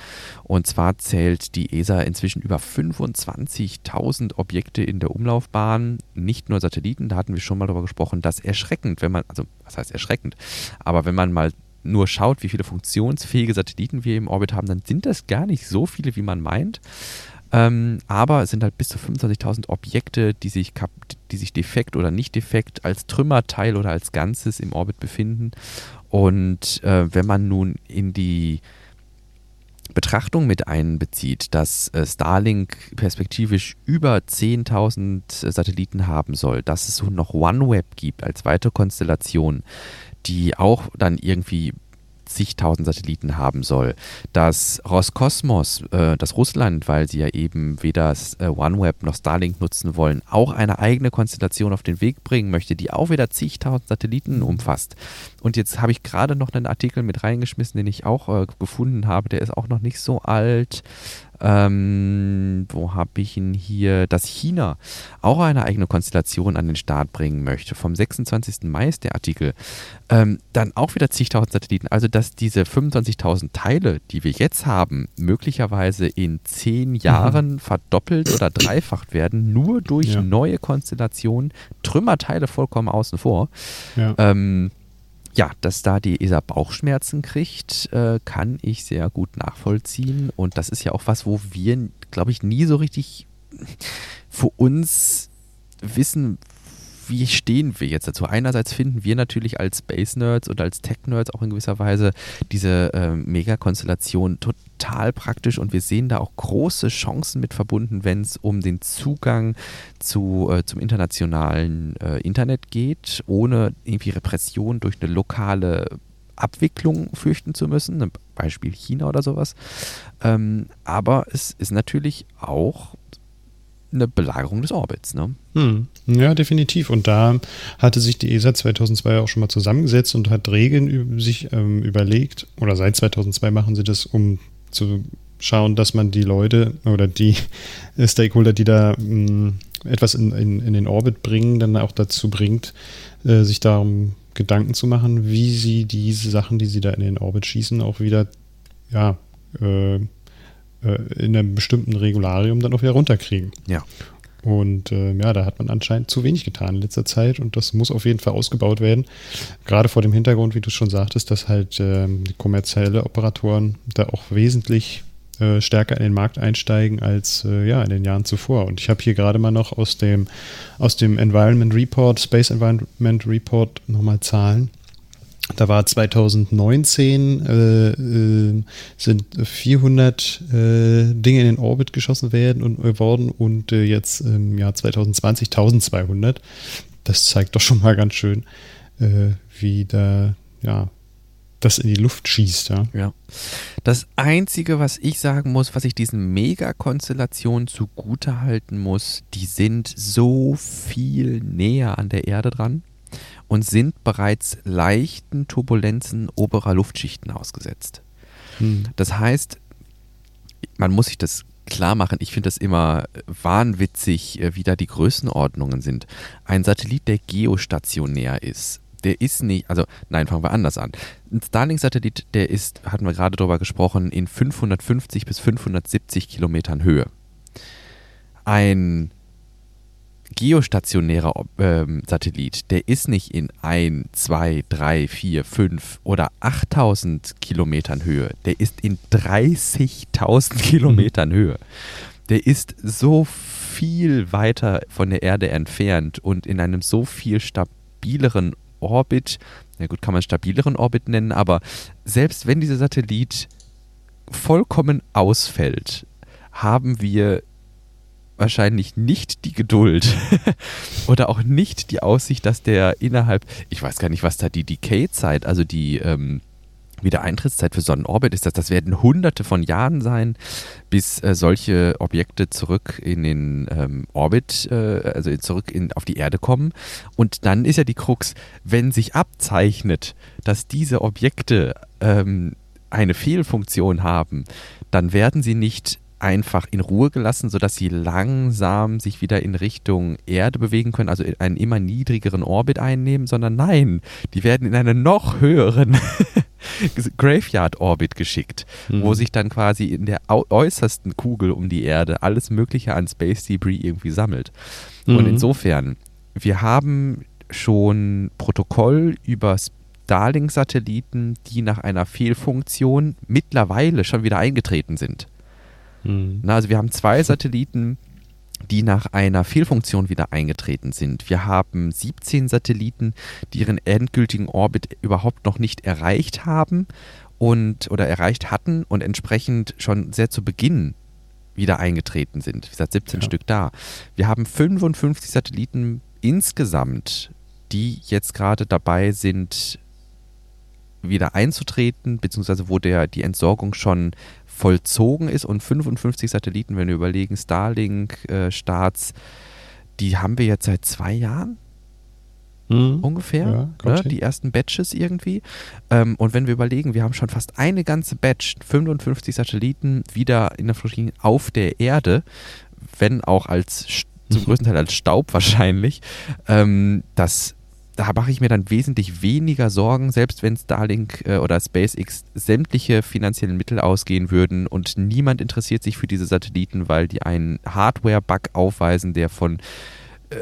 Und zwar zählt die ESA inzwischen über 25.000 Objekte in der Umlaufbahn, nicht nur Satelliten, da hatten wir schon mal darüber gesprochen, das erschreckend, wenn man, also was heißt erschreckend, aber wenn man mal nur schaut, wie viele funktionsfähige Satelliten wir im Orbit haben, dann sind das gar nicht so viele, wie man meint. Ähm, aber es sind halt bis zu 25.000 Objekte, die sich, die sich defekt oder nicht defekt als Trümmerteil oder als Ganzes im Orbit befinden. Und äh, wenn man nun in die Betrachtung mit einbezieht, dass äh, Starlink perspektivisch über 10.000 Satelliten haben soll, dass es so noch OneWeb gibt als weitere Konstellation, die auch dann irgendwie zigtausend Satelliten haben soll. Dass Roskosmos, äh, das Russland, weil sie ja eben weder äh, OneWeb noch Starlink nutzen wollen, auch eine eigene Konstellation auf den Weg bringen möchte, die auch wieder zigtausend Satelliten umfasst. Und jetzt habe ich gerade noch einen Artikel mit reingeschmissen, den ich auch äh, gefunden habe, der ist auch noch nicht so alt. Ähm, wo habe ich ihn hier? Dass China auch eine eigene Konstellation an den Start bringen möchte. Vom 26. Mai ist der Artikel. Ähm, dann auch wieder zigtausend Satelliten. Also, dass diese 25.000 Teile, die wir jetzt haben, möglicherweise in zehn Jahren mhm. verdoppelt oder dreifacht werden, nur durch ja. neue Konstellationen. Trümmerteile vollkommen außen vor. Ja. Ähm, ja, dass da die ESA Bauchschmerzen kriegt, äh, kann ich sehr gut nachvollziehen. Und das ist ja auch was, wo wir, glaube ich, nie so richtig für uns wissen, wie stehen wir jetzt dazu? Einerseits finden wir natürlich als Space Nerds und als Tech Nerds auch in gewisser Weise diese äh, Megakonstellation total praktisch und wir sehen da auch große Chancen mit verbunden, wenn es um den Zugang zu, äh, zum internationalen äh, Internet geht, ohne irgendwie Repression durch eine lokale Abwicklung fürchten zu müssen, Beispiel China oder sowas. Ähm, aber es ist natürlich auch eine Belagerung des Orbits. Ne? Hm. Ja, definitiv. Und da hatte sich die ESA 2002 auch schon mal zusammengesetzt und hat Regeln sich ähm, überlegt, oder seit 2002 machen sie das, um zu schauen, dass man die Leute oder die Stakeholder, die da mh, hm, etwas in, in, in, den Orbit bringen, dann auch dazu bringt, äh, sich darum Gedanken zu machen, wie sie diese Sachen, die sie da in den Orbit schießen, auch wieder, ja, äh, äh in einem bestimmten Regularium dann auch wieder runterkriegen. Ja. Und äh, ja, da hat man anscheinend zu wenig getan in letzter Zeit und das muss auf jeden Fall ausgebaut werden. Gerade vor dem Hintergrund, wie du schon sagtest, dass halt äh, die kommerzielle Operatoren da auch wesentlich äh, stärker in den Markt einsteigen als äh, ja in den Jahren zuvor. Und ich habe hier gerade mal noch aus dem aus dem Environment Report, Space Environment Report nochmal Zahlen. Da war 2019 äh, äh, sind 400 äh, Dinge in den Orbit geschossen werden und äh, worden und äh, jetzt im Jahr 2020 1200. Das zeigt doch schon mal ganz schön, äh, wie da ja das in die Luft schießt. Ja. ja. Das Einzige, was ich sagen muss, was ich diesen Megakonstellationen zugute halten muss, die sind so viel näher an der Erde dran und sind bereits leichten Turbulenzen oberer Luftschichten ausgesetzt. Hm. Das heißt, man muss sich das klar machen. Ich finde das immer wahnwitzig, äh, wie da die Größenordnungen sind. Ein Satellit, der geostationär ist, der ist nicht, also nein, fangen wir anders an. Ein Starlink-Satellit, der ist, hatten wir gerade drüber gesprochen, in 550 bis 570 Kilometern Höhe. Ein geostationärer ähm, Satellit, der ist nicht in 1, 2, 3, 4, 5 oder 8000 Kilometern Höhe. Der ist in 30.000 Kilometern mhm. Höhe. Der ist so viel weiter von der Erde entfernt und in einem so viel stabileren Orbit. Na gut, kann man stabileren Orbit nennen, aber selbst wenn dieser Satellit vollkommen ausfällt, haben wir wahrscheinlich nicht die Geduld oder auch nicht die Aussicht, dass der innerhalb, ich weiß gar nicht, was da die Decay-Zeit, also die ähm, Wiedereintrittszeit für Sonnenorbit ist, dass das werden hunderte von Jahren sein, bis äh, solche Objekte zurück in den ähm, Orbit, äh, also zurück in, auf die Erde kommen. Und dann ist ja die Krux, wenn sich abzeichnet, dass diese Objekte ähm, eine Fehlfunktion haben, dann werden sie nicht einfach in Ruhe gelassen, sodass sie langsam sich wieder in Richtung Erde bewegen können, also einen immer niedrigeren Orbit einnehmen, sondern nein, die werden in einen noch höheren Graveyard-Orbit geschickt, mhm. wo sich dann quasi in der äußersten Kugel um die Erde alles Mögliche an Space Debris irgendwie sammelt. Mhm. Und insofern, wir haben schon Protokoll über Starlink-Satelliten, die nach einer Fehlfunktion mittlerweile schon wieder eingetreten sind. Mhm. Na, also wir haben zwei Satelliten, die nach einer Fehlfunktion wieder eingetreten sind. Wir haben 17 Satelliten, die ihren endgültigen Orbit überhaupt noch nicht erreicht haben und oder erreicht hatten und entsprechend schon sehr zu Beginn wieder eingetreten sind. Wie gesagt, 17 ja. Stück da. Wir haben 55 Satelliten insgesamt, die jetzt gerade dabei sind, wieder einzutreten, beziehungsweise wo der, die Entsorgung schon vollzogen ist und 55 Satelliten, wenn wir überlegen, Starlink-Starts, äh, die haben wir jetzt seit zwei Jahren mhm. ungefähr, ja, ne? die ersten Batches irgendwie. Ähm, und wenn wir überlegen, wir haben schon fast eine ganze Batch, 55 Satelliten wieder in der Flucht auf der Erde, wenn auch als zum größten Teil als Staub wahrscheinlich, ähm, das da mache ich mir dann wesentlich weniger Sorgen, selbst wenn Starlink äh, oder SpaceX sämtliche finanziellen Mittel ausgehen würden und niemand interessiert sich für diese Satelliten, weil die einen Hardware-Bug aufweisen, der von, äh,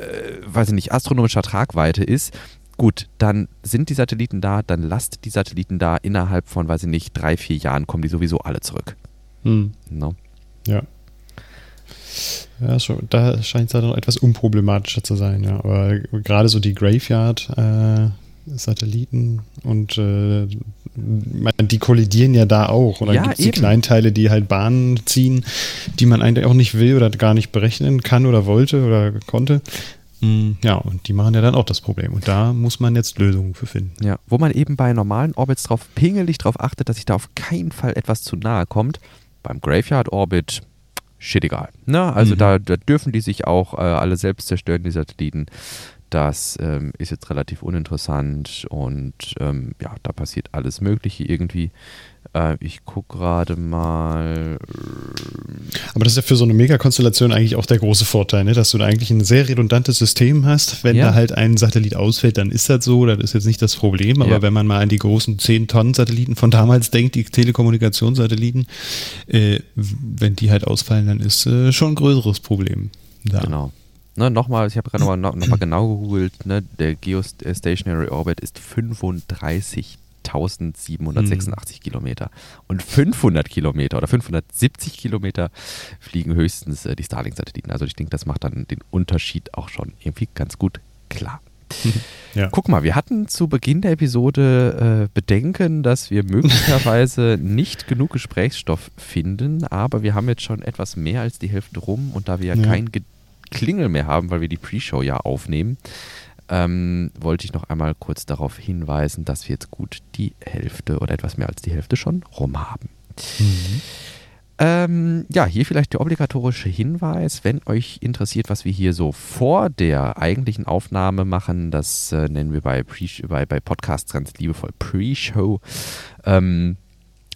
weiß ich nicht, astronomischer Tragweite ist. Gut, dann sind die Satelliten da, dann lasst die Satelliten da. Innerhalb von, weiß ich nicht, drei, vier Jahren kommen die sowieso alle zurück. Hm. No? Ja. Ja, schon, da scheint es ja noch etwas unproblematischer zu sein, ja. Aber gerade so die Graveyard-Satelliten äh, und äh, die kollidieren ja da auch. Und dann ja, gibt es die Kleinteile, die halt Bahnen ziehen, die man eigentlich auch nicht will oder gar nicht berechnen kann oder wollte oder konnte. Mm, ja, und die machen ja dann auch das Problem. Und da muss man jetzt Lösungen für finden. Ja, wo man eben bei normalen Orbits drauf pingelig darauf achtet, dass sich da auf keinen Fall etwas zu nahe kommt. Beim Graveyard Orbit shit egal. Ne? Also mhm. da, da, dürfen die sich auch äh, alle selbst zerstören, die Satelliten. Das ähm, ist jetzt relativ uninteressant und ähm, ja, da passiert alles Mögliche irgendwie. Äh, ich gucke gerade mal. Aber das ist ja für so eine Megakonstellation eigentlich auch der große Vorteil, ne? dass du da eigentlich ein sehr redundantes System hast. Wenn ja. da halt ein Satellit ausfällt, dann ist das so, das ist jetzt nicht das Problem. Aber ja. wenn man mal an die großen 10-Tonnen-Satelliten von damals denkt, die Telekommunikationssatelliten, äh, wenn die halt ausfallen, dann ist äh, schon ein größeres Problem da. Genau. Ne, nochmal, ich habe gerade nochmal noch, genau gegoogelt, ne, der Geostationary Orbit ist 35 1786 hm. Kilometer. Und 500 Kilometer oder 570 Kilometer fliegen höchstens äh, die Starlink-Satelliten. Also ich denke, das macht dann den Unterschied auch schon irgendwie ganz gut klar. Ja. Guck mal, wir hatten zu Beginn der Episode äh, Bedenken, dass wir möglicherweise nicht genug Gesprächsstoff finden, aber wir haben jetzt schon etwas mehr als die Hälfte rum und da wir ja, ja. kein Klingel mehr haben, weil wir die Pre-Show ja aufnehmen, ähm, wollte ich noch einmal kurz darauf hinweisen, dass wir jetzt gut die Hälfte oder etwas mehr als die Hälfte schon rum haben. Mhm. Ähm, ja, hier vielleicht der obligatorische Hinweis, wenn euch interessiert, was wir hier so vor der eigentlichen Aufnahme machen, das äh, nennen wir bei, bei, bei Podcasts ganz liebevoll Pre-Show. Ähm,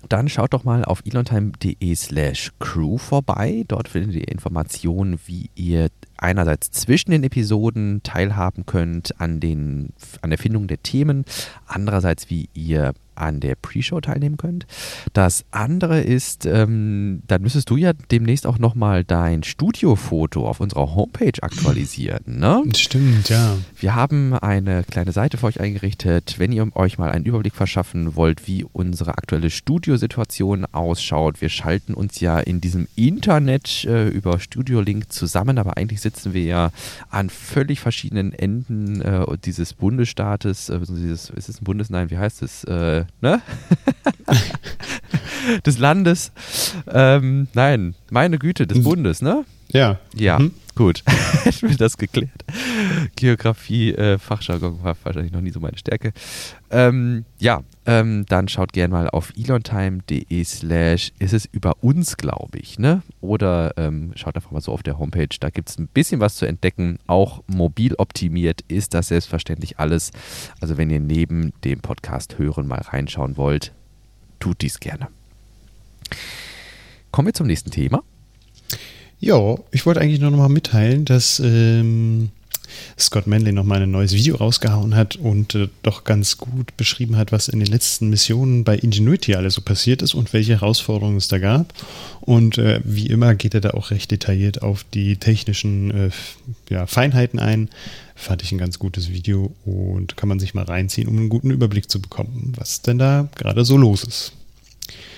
dann schaut doch mal auf elontime.de slash crew vorbei. Dort findet ihr Informationen, wie ihr einerseits zwischen den Episoden teilhaben könnt an, den, an der Findung der Themen, andererseits wie ihr an der Pre-Show teilnehmen könnt. Das andere ist, ähm, dann müsstest du ja demnächst auch nochmal dein Studiofoto auf unserer Homepage aktualisieren. Ne? Stimmt, ja. Wir haben eine kleine Seite für euch eingerichtet. Wenn ihr euch mal einen Überblick verschaffen wollt, wie unsere aktuelle Studiosituation ausschaut, wir schalten uns ja in diesem Internet äh, über Studio Link zusammen, aber eigentlich sitzen wir ja an völlig verschiedenen Enden äh, dieses Bundesstaates, äh, dieses, ist es ein Bundes, nein, wie heißt es? Äh, ne? des Landes. Ähm, nein, meine Güte, des Bundes, ne? Ja. Ja, mhm. Gut. Hätten wir das geklärt. Geografie, äh, Fachjargon war wahrscheinlich noch nie so meine Stärke. Ähm, ja, ähm, dann schaut gerne mal auf elontime.de slash ist es über uns, glaube ich, ne? Oder ähm, schaut einfach mal so auf der Homepage, da gibt es ein bisschen was zu entdecken. Auch mobil optimiert ist das selbstverständlich alles. Also wenn ihr neben dem Podcast hören mal reinschauen wollt, tut dies gerne. Kommen wir zum nächsten Thema. Ja, ich wollte eigentlich nur noch mal mitteilen, dass ähm, Scott Manley noch mal ein neues Video rausgehauen hat und äh, doch ganz gut beschrieben hat, was in den letzten Missionen bei Ingenuity alles so passiert ist und welche Herausforderungen es da gab. Und äh, wie immer geht er da auch recht detailliert auf die technischen äh, ja, Feinheiten ein. Fand ich ein ganz gutes Video und kann man sich mal reinziehen, um einen guten Überblick zu bekommen, was denn da gerade so los ist.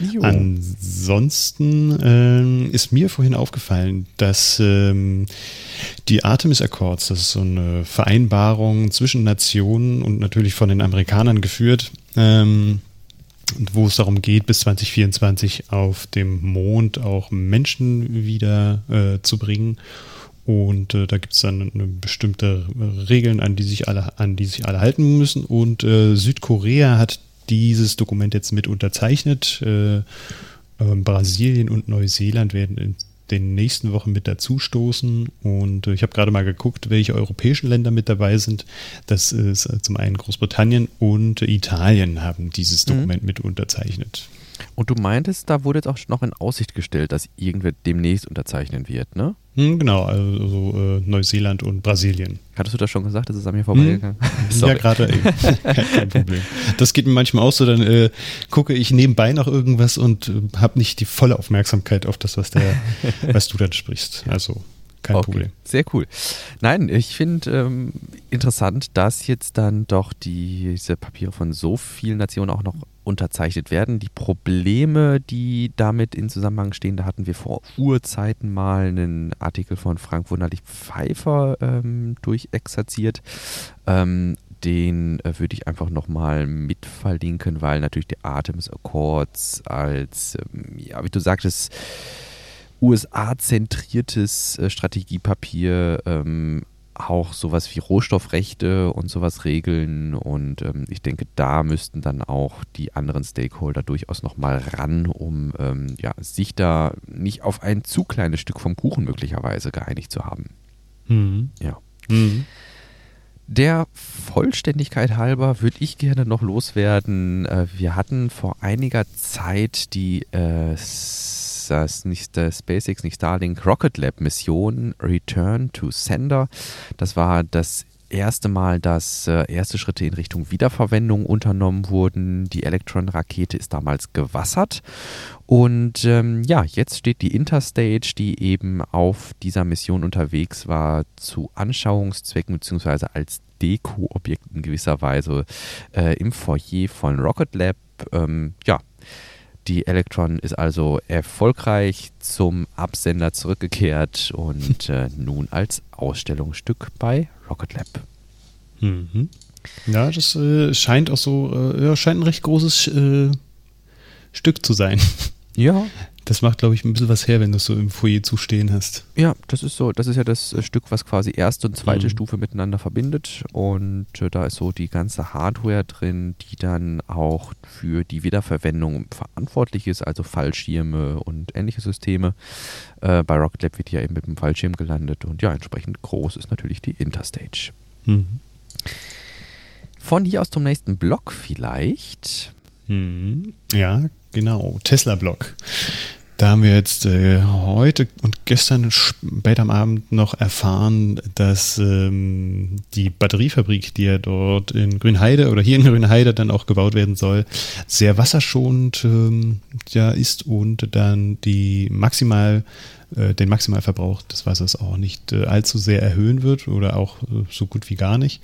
Jo. Ansonsten ähm, ist mir vorhin aufgefallen, dass ähm, die Artemis Accords, das ist so eine Vereinbarung zwischen Nationen und natürlich von den Amerikanern geführt, ähm, wo es darum geht, bis 2024 auf dem Mond auch Menschen wieder äh, zu bringen. Und äh, da gibt es dann bestimmte Regeln, an die sich alle, an die sich alle halten müssen. Und äh, Südkorea hat dieses Dokument jetzt mit unterzeichnet. Äh, äh, Brasilien und Neuseeland werden in den nächsten Wochen mit dazustoßen. Und äh, ich habe gerade mal geguckt, welche europäischen Länder mit dabei sind. Das ist äh, zum einen Großbritannien und Italien haben dieses mhm. Dokument mhm. mit unterzeichnet. Und du meintest, da wurde jetzt auch noch in Aussicht gestellt, dass irgendwer demnächst unterzeichnen wird, ne? Hm, genau, also äh, Neuseeland und Brasilien. Hattest du das schon gesagt? Das ist an mir vorbeigegangen. Hm, ja, gerade eben. kein, kein, Problem. Das geht mir manchmal auch so, dann äh, gucke ich nebenbei noch irgendwas und äh, habe nicht die volle Aufmerksamkeit auf das, was, der, was du dann sprichst. Also kein okay. Problem. Sehr cool. Nein, ich finde ähm, interessant, dass jetzt dann doch diese Papiere von so vielen Nationen auch noch unterzeichnet werden. Die Probleme, die damit in Zusammenhang stehen, da hatten wir vor Urzeiten mal einen Artikel von Frank Wunderlich Pfeiffer ähm, durchexerziert. Ähm, den äh, würde ich einfach nochmal mit verlinken, weil natürlich die Artemis Accords als, ähm, ja, wie du sagtest, USA-zentriertes äh, Strategiepapier ähm, auch sowas wie Rohstoffrechte und sowas regeln. Und ähm, ich denke, da müssten dann auch die anderen Stakeholder durchaus nochmal ran, um ähm, ja, sich da nicht auf ein zu kleines Stück vom Kuchen möglicherweise geeinigt zu haben. Mhm. Ja. Mhm. Der Vollständigkeit halber würde ich gerne noch loswerden. Äh, wir hatten vor einiger Zeit die äh, das nicht der SpaceX, nicht Starlink Rocket Lab Mission Return to Sender. Das war das erste Mal, dass äh, erste Schritte in Richtung Wiederverwendung unternommen wurden. Die Electron-Rakete ist damals gewassert. Und ähm, ja, jetzt steht die Interstage, die eben auf dieser Mission unterwegs war, zu Anschauungszwecken bzw. als Deko-Objekt in gewisser Weise äh, im Foyer von Rocket Lab. Ähm, ja, die Electron ist also erfolgreich zum Absender zurückgekehrt und äh, nun als Ausstellungsstück bei Rocket Lab. Mhm. Ja, das äh, scheint auch so, äh, scheint ein recht großes äh, Stück zu sein. Ja, das macht, glaube ich, ein bisschen was her, wenn du es so im Foyer zu stehen hast. Ja, das ist so. Das ist ja das äh, Stück, was quasi erste und zweite mhm. Stufe miteinander verbindet. Und äh, da ist so die ganze Hardware drin, die dann auch für die Wiederverwendung verantwortlich ist, also Fallschirme und ähnliche Systeme. Äh, bei Rocket Lab wird ja eben mit dem Fallschirm gelandet. Und ja, entsprechend groß ist natürlich die Interstage. Mhm. Von hier aus zum nächsten Block vielleicht. Mhm. Ja, genau. Tesla-Block. Da haben wir jetzt äh, heute und gestern spät am Abend noch erfahren, dass ähm, die Batteriefabrik, die ja dort in Grünheide oder hier in Grünheide dann auch gebaut werden soll, sehr wasserschonend ähm, ja, ist und dann die maximal äh, den Maximalverbrauch des Wassers auch nicht äh, allzu sehr erhöhen wird oder auch äh, so gut wie gar nicht.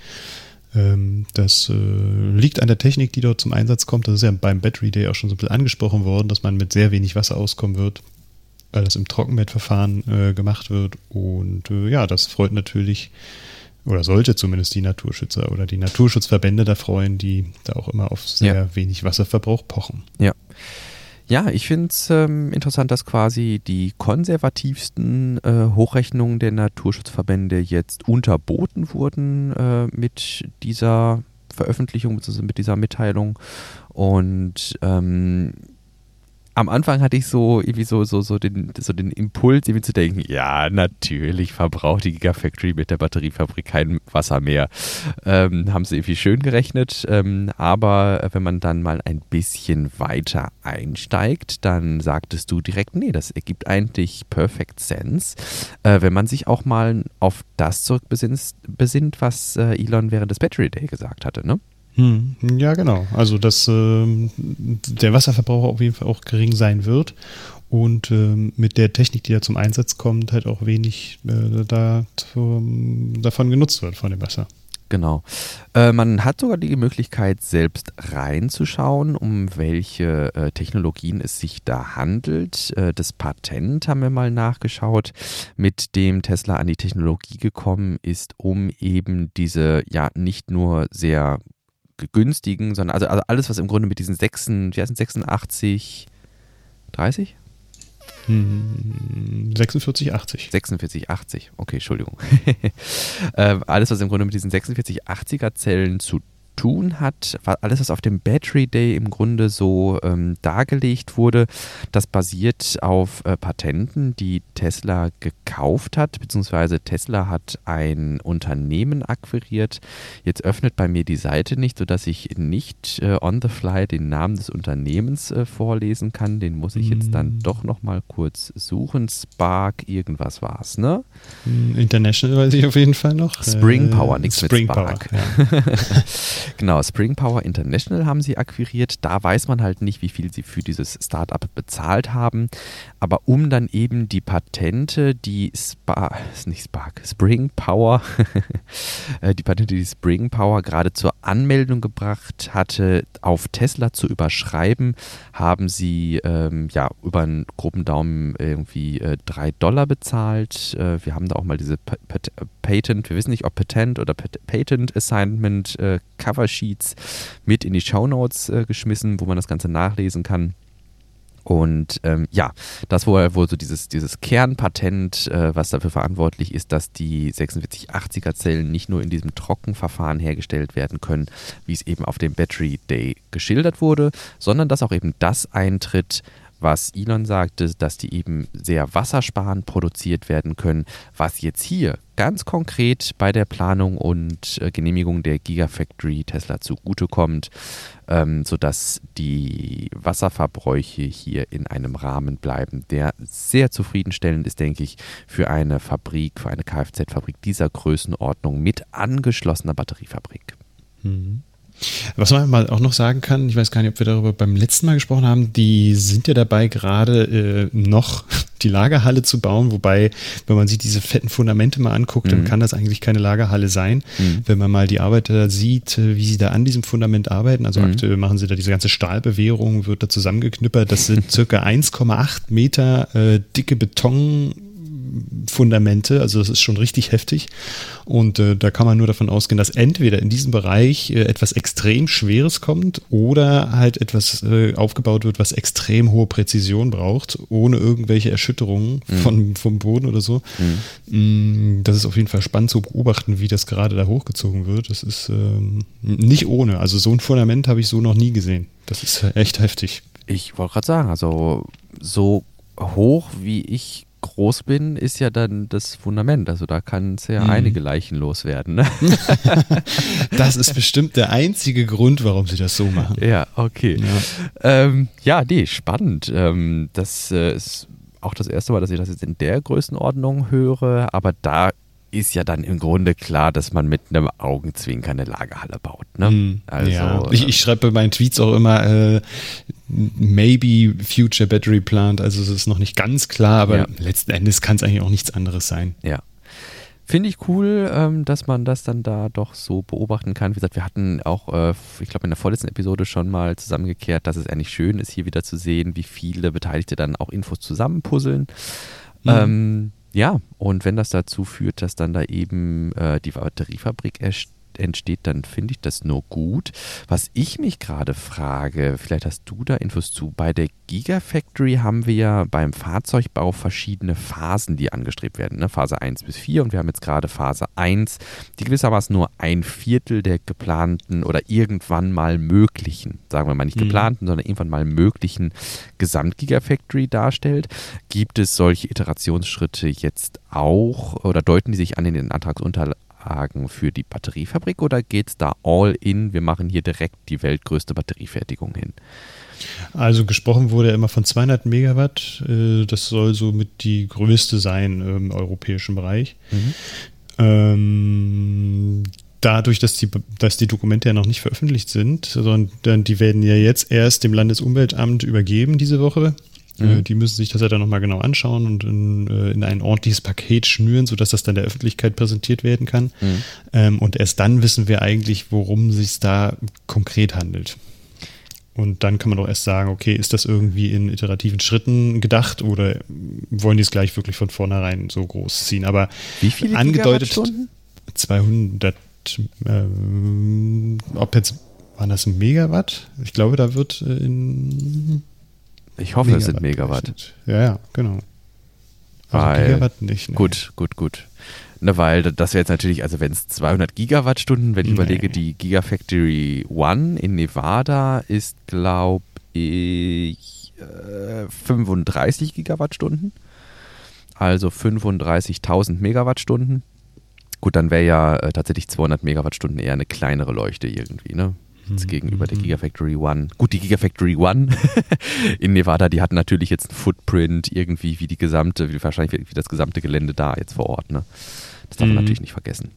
Ähm, das äh, liegt an der Technik, die dort zum Einsatz kommt. Das ist ja beim Battery Day auch schon so ein bisschen angesprochen worden, dass man mit sehr wenig Wasser auskommen wird, weil das im Trockenbettverfahren äh, gemacht wird. Und äh, ja, das freut natürlich oder sollte zumindest die Naturschützer oder die Naturschutzverbände da freuen, die da auch immer auf sehr ja. wenig Wasserverbrauch pochen. Ja. Ja, ich finde es ähm, interessant, dass quasi die konservativsten äh, Hochrechnungen der Naturschutzverbände jetzt unterboten wurden äh, mit dieser Veröffentlichung, bzw. mit dieser Mitteilung. Und ähm, am Anfang hatte ich so irgendwie so, so, so, den, so den Impuls, irgendwie zu denken, ja, natürlich verbraucht die Gigafactory mit der Batteriefabrik kein Wasser mehr. Ähm, haben sie irgendwie schön gerechnet. Ähm, aber wenn man dann mal ein bisschen weiter einsteigt, dann sagtest du direkt, nee, das ergibt eigentlich Perfect Sense. Äh, wenn man sich auch mal auf das zurückbesinnt, was äh, Elon während des Battery Day gesagt hatte, ne? Hm, ja, genau. Also, dass äh, der Wasserverbrauch auf jeden Fall auch gering sein wird und äh, mit der Technik, die da zum Einsatz kommt, halt auch wenig äh, da, zum, davon genutzt wird von dem Wasser. Genau. Äh, man hat sogar die Möglichkeit, selbst reinzuschauen, um welche äh, Technologien es sich da handelt. Äh, das Patent haben wir mal nachgeschaut, mit dem Tesla an die Technologie gekommen ist, um eben diese ja nicht nur sehr günstigen, sondern also, also alles, was im Grunde mit diesen 6, wie heißt 86, 30? 46, 80. 46, 80. Okay, Entschuldigung. äh, alles, was im Grunde mit diesen 46, 80er Zellen zu tun hat, alles, was auf dem Battery Day im Grunde so ähm, dargelegt wurde, das basiert auf äh, Patenten, die Tesla gekauft hat, beziehungsweise Tesla hat ein Unternehmen akquiriert. Jetzt öffnet bei mir die Seite nicht, sodass ich nicht äh, on the fly den Namen des Unternehmens äh, vorlesen kann. Den muss ich jetzt dann hm. doch nochmal kurz suchen. Spark, irgendwas war es, ne? Hm, International weiß ich auf jeden Fall noch. Spring Power, nichts Spring mit Spark. Power, ja. Genau, Spring Power International haben sie akquiriert. Da weiß man halt nicht, wie viel sie für dieses Startup bezahlt haben. Aber um dann eben die Patente, die Spark, nicht Spark, Spring Power, äh, die Patente, die Spring Power gerade zur Anmeldung gebracht hatte, auf Tesla zu überschreiben, haben sie ähm, ja über einen groben Daumen irgendwie äh, drei Dollar bezahlt. Äh, wir haben da auch mal diese Patent, wir wissen nicht, ob Patent oder Patent Assignment äh, Coversheets mit in die Shownotes äh, geschmissen, wo man das Ganze nachlesen kann. Und ähm, ja, das war wohl so dieses, dieses Kernpatent, äh, was dafür verantwortlich ist, dass die 4680er Zellen nicht nur in diesem Trockenverfahren hergestellt werden können, wie es eben auf dem Battery Day geschildert wurde, sondern dass auch eben das eintritt, was Elon sagte, dass die eben sehr wassersparend produziert werden können, was jetzt hier ganz konkret bei der Planung und äh, Genehmigung der Gigafactory Tesla zugutekommt, ähm, sodass die Wasserverbräuche hier in einem Rahmen bleiben, der sehr zufriedenstellend ist, denke ich, für eine Fabrik, für eine Kfz-Fabrik dieser Größenordnung mit angeschlossener Batteriefabrik. Mhm. Was man mal auch noch sagen kann, ich weiß gar nicht, ob wir darüber beim letzten Mal gesprochen haben, die sind ja dabei, gerade äh, noch die Lagerhalle zu bauen, wobei, wenn man sich diese fetten Fundamente mal anguckt, mhm. dann kann das eigentlich keine Lagerhalle sein. Mhm. Wenn man mal die Arbeiter sieht, äh, wie sie da an diesem Fundament arbeiten, also mhm. aktuell machen sie da diese ganze Stahlbewehrung, wird da zusammengeknüppert, das sind circa 1,8 Meter äh, dicke Beton Fundamente. Also das ist schon richtig heftig. Und äh, da kann man nur davon ausgehen, dass entweder in diesem Bereich äh, etwas extrem Schweres kommt oder halt etwas äh, aufgebaut wird, was extrem hohe Präzision braucht, ohne irgendwelche Erschütterungen mhm. von, vom Boden oder so. Mhm. Mm, das ist auf jeden Fall spannend zu beobachten, wie das gerade da hochgezogen wird. Das ist ähm, nicht ohne. Also so ein Fundament habe ich so noch nie gesehen. Das ist echt heftig. Ich wollte gerade sagen, also so hoch wie ich groß bin, ist ja dann das Fundament. Also da kann es ja mhm. einige Leichen loswerden. Ne? das ist bestimmt der einzige Grund, warum sie das so machen. Ja, okay. Ja, ähm, ja nee, spannend. Ähm, das äh, ist auch das erste Mal, dass ich das jetzt in der Größenordnung höre, aber da ist ja dann im Grunde klar, dass man mit einem Augenzwinkern eine Lagerhalle baut. Ne? Mm, also, ja. ich, ich, schreibe bei meinen Tweets auch immer äh, maybe future battery plant. Also es ist noch nicht ganz klar, aber ja. letzten Endes kann es eigentlich auch nichts anderes sein. Ja. Finde ich cool, ähm, dass man das dann da doch so beobachten kann. Wie gesagt, wir hatten auch, äh, ich glaube, in der vorletzten Episode schon mal zusammengekehrt, dass es eigentlich schön ist, hier wieder zu sehen, wie viele Beteiligte dann auch Infos zusammenpuzzeln. Mhm. Ähm, ja, und wenn das dazu führt, dass dann da eben äh, die Batteriefabrik entsteht, dann finde ich das nur gut. Was ich mich gerade frage, vielleicht hast du da Infos zu, bei der Gigafactory haben wir ja beim Fahrzeugbau verschiedene Phasen, die angestrebt werden. Ne? Phase 1 bis 4 und wir haben jetzt gerade Phase 1, die gewissermaßen nur ein Viertel der geplanten oder irgendwann mal möglichen, sagen wir mal nicht mhm. geplanten, sondern irgendwann mal möglichen Gesamtgigafactory darstellt. Gibt es solche Iterationsschritte jetzt auch oder deuten die sich an in den Antragsunterlagen? Hagen für die Batteriefabrik oder geht es da all in? Wir machen hier direkt die weltgrößte Batteriefertigung hin. Also gesprochen wurde immer von 200 Megawatt. Äh, das soll so mit die größte sein im europäischen Bereich. Mhm. Ähm, dadurch, dass die, dass die Dokumente ja noch nicht veröffentlicht sind, sondern die werden ja jetzt erst dem Landesumweltamt übergeben diese Woche. Äh, mhm. Die müssen sich das ja dann nochmal genau anschauen und in, äh, in, ein ordentliches Paket schnüren, sodass das dann der Öffentlichkeit präsentiert werden kann. Mhm. Ähm, und erst dann wissen wir eigentlich, worum es sich da konkret handelt. Und dann kann man doch erst sagen, okay, ist das irgendwie in iterativen Schritten gedacht oder wollen die es gleich wirklich von vornherein so groß ziehen? Aber Wie viele angedeutet 200, ähm, ob jetzt, waren das ein Megawatt? Ich glaube, da wird äh, in ich hoffe, Megawatt es sind Megawatt. Berechnet. Ja, ja, genau. Also weil, Gigawatt nicht. Ne? Gut, gut, gut. Ne, weil das wäre jetzt natürlich, also wenn es 200 Gigawattstunden, wenn ich nee. überlege, die Gigafactory One in Nevada ist, glaube ich, äh, 35 Gigawattstunden. Also 35.000 Megawattstunden. Gut, dann wäre ja äh, tatsächlich 200 Megawattstunden eher eine kleinere Leuchte irgendwie, ne? Jetzt mhm. gegenüber der mhm. Gigafactory One. Gut, die Gigafactory One in Nevada, die hat natürlich jetzt einen Footprint irgendwie wie die gesamte, wie wahrscheinlich wie das gesamte Gelände da jetzt vor Ort. Ne? Das darf man mhm. natürlich nicht vergessen.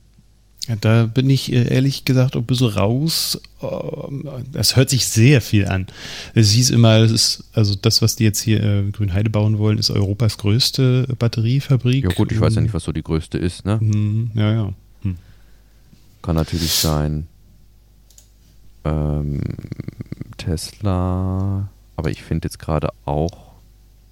Ja, da bin ich äh, ehrlich gesagt ein bisschen raus. Das ähm, hört sich sehr viel an. Es hieß immer, es ist, also das, was die jetzt hier äh, Grünheide bauen wollen, ist Europas größte Batteriefabrik. Ja gut, ich weiß ja nicht, was so die größte ist, ne? Ja, ja. Hm. Kann natürlich sein ähm, Tesla, aber ich finde jetzt gerade auch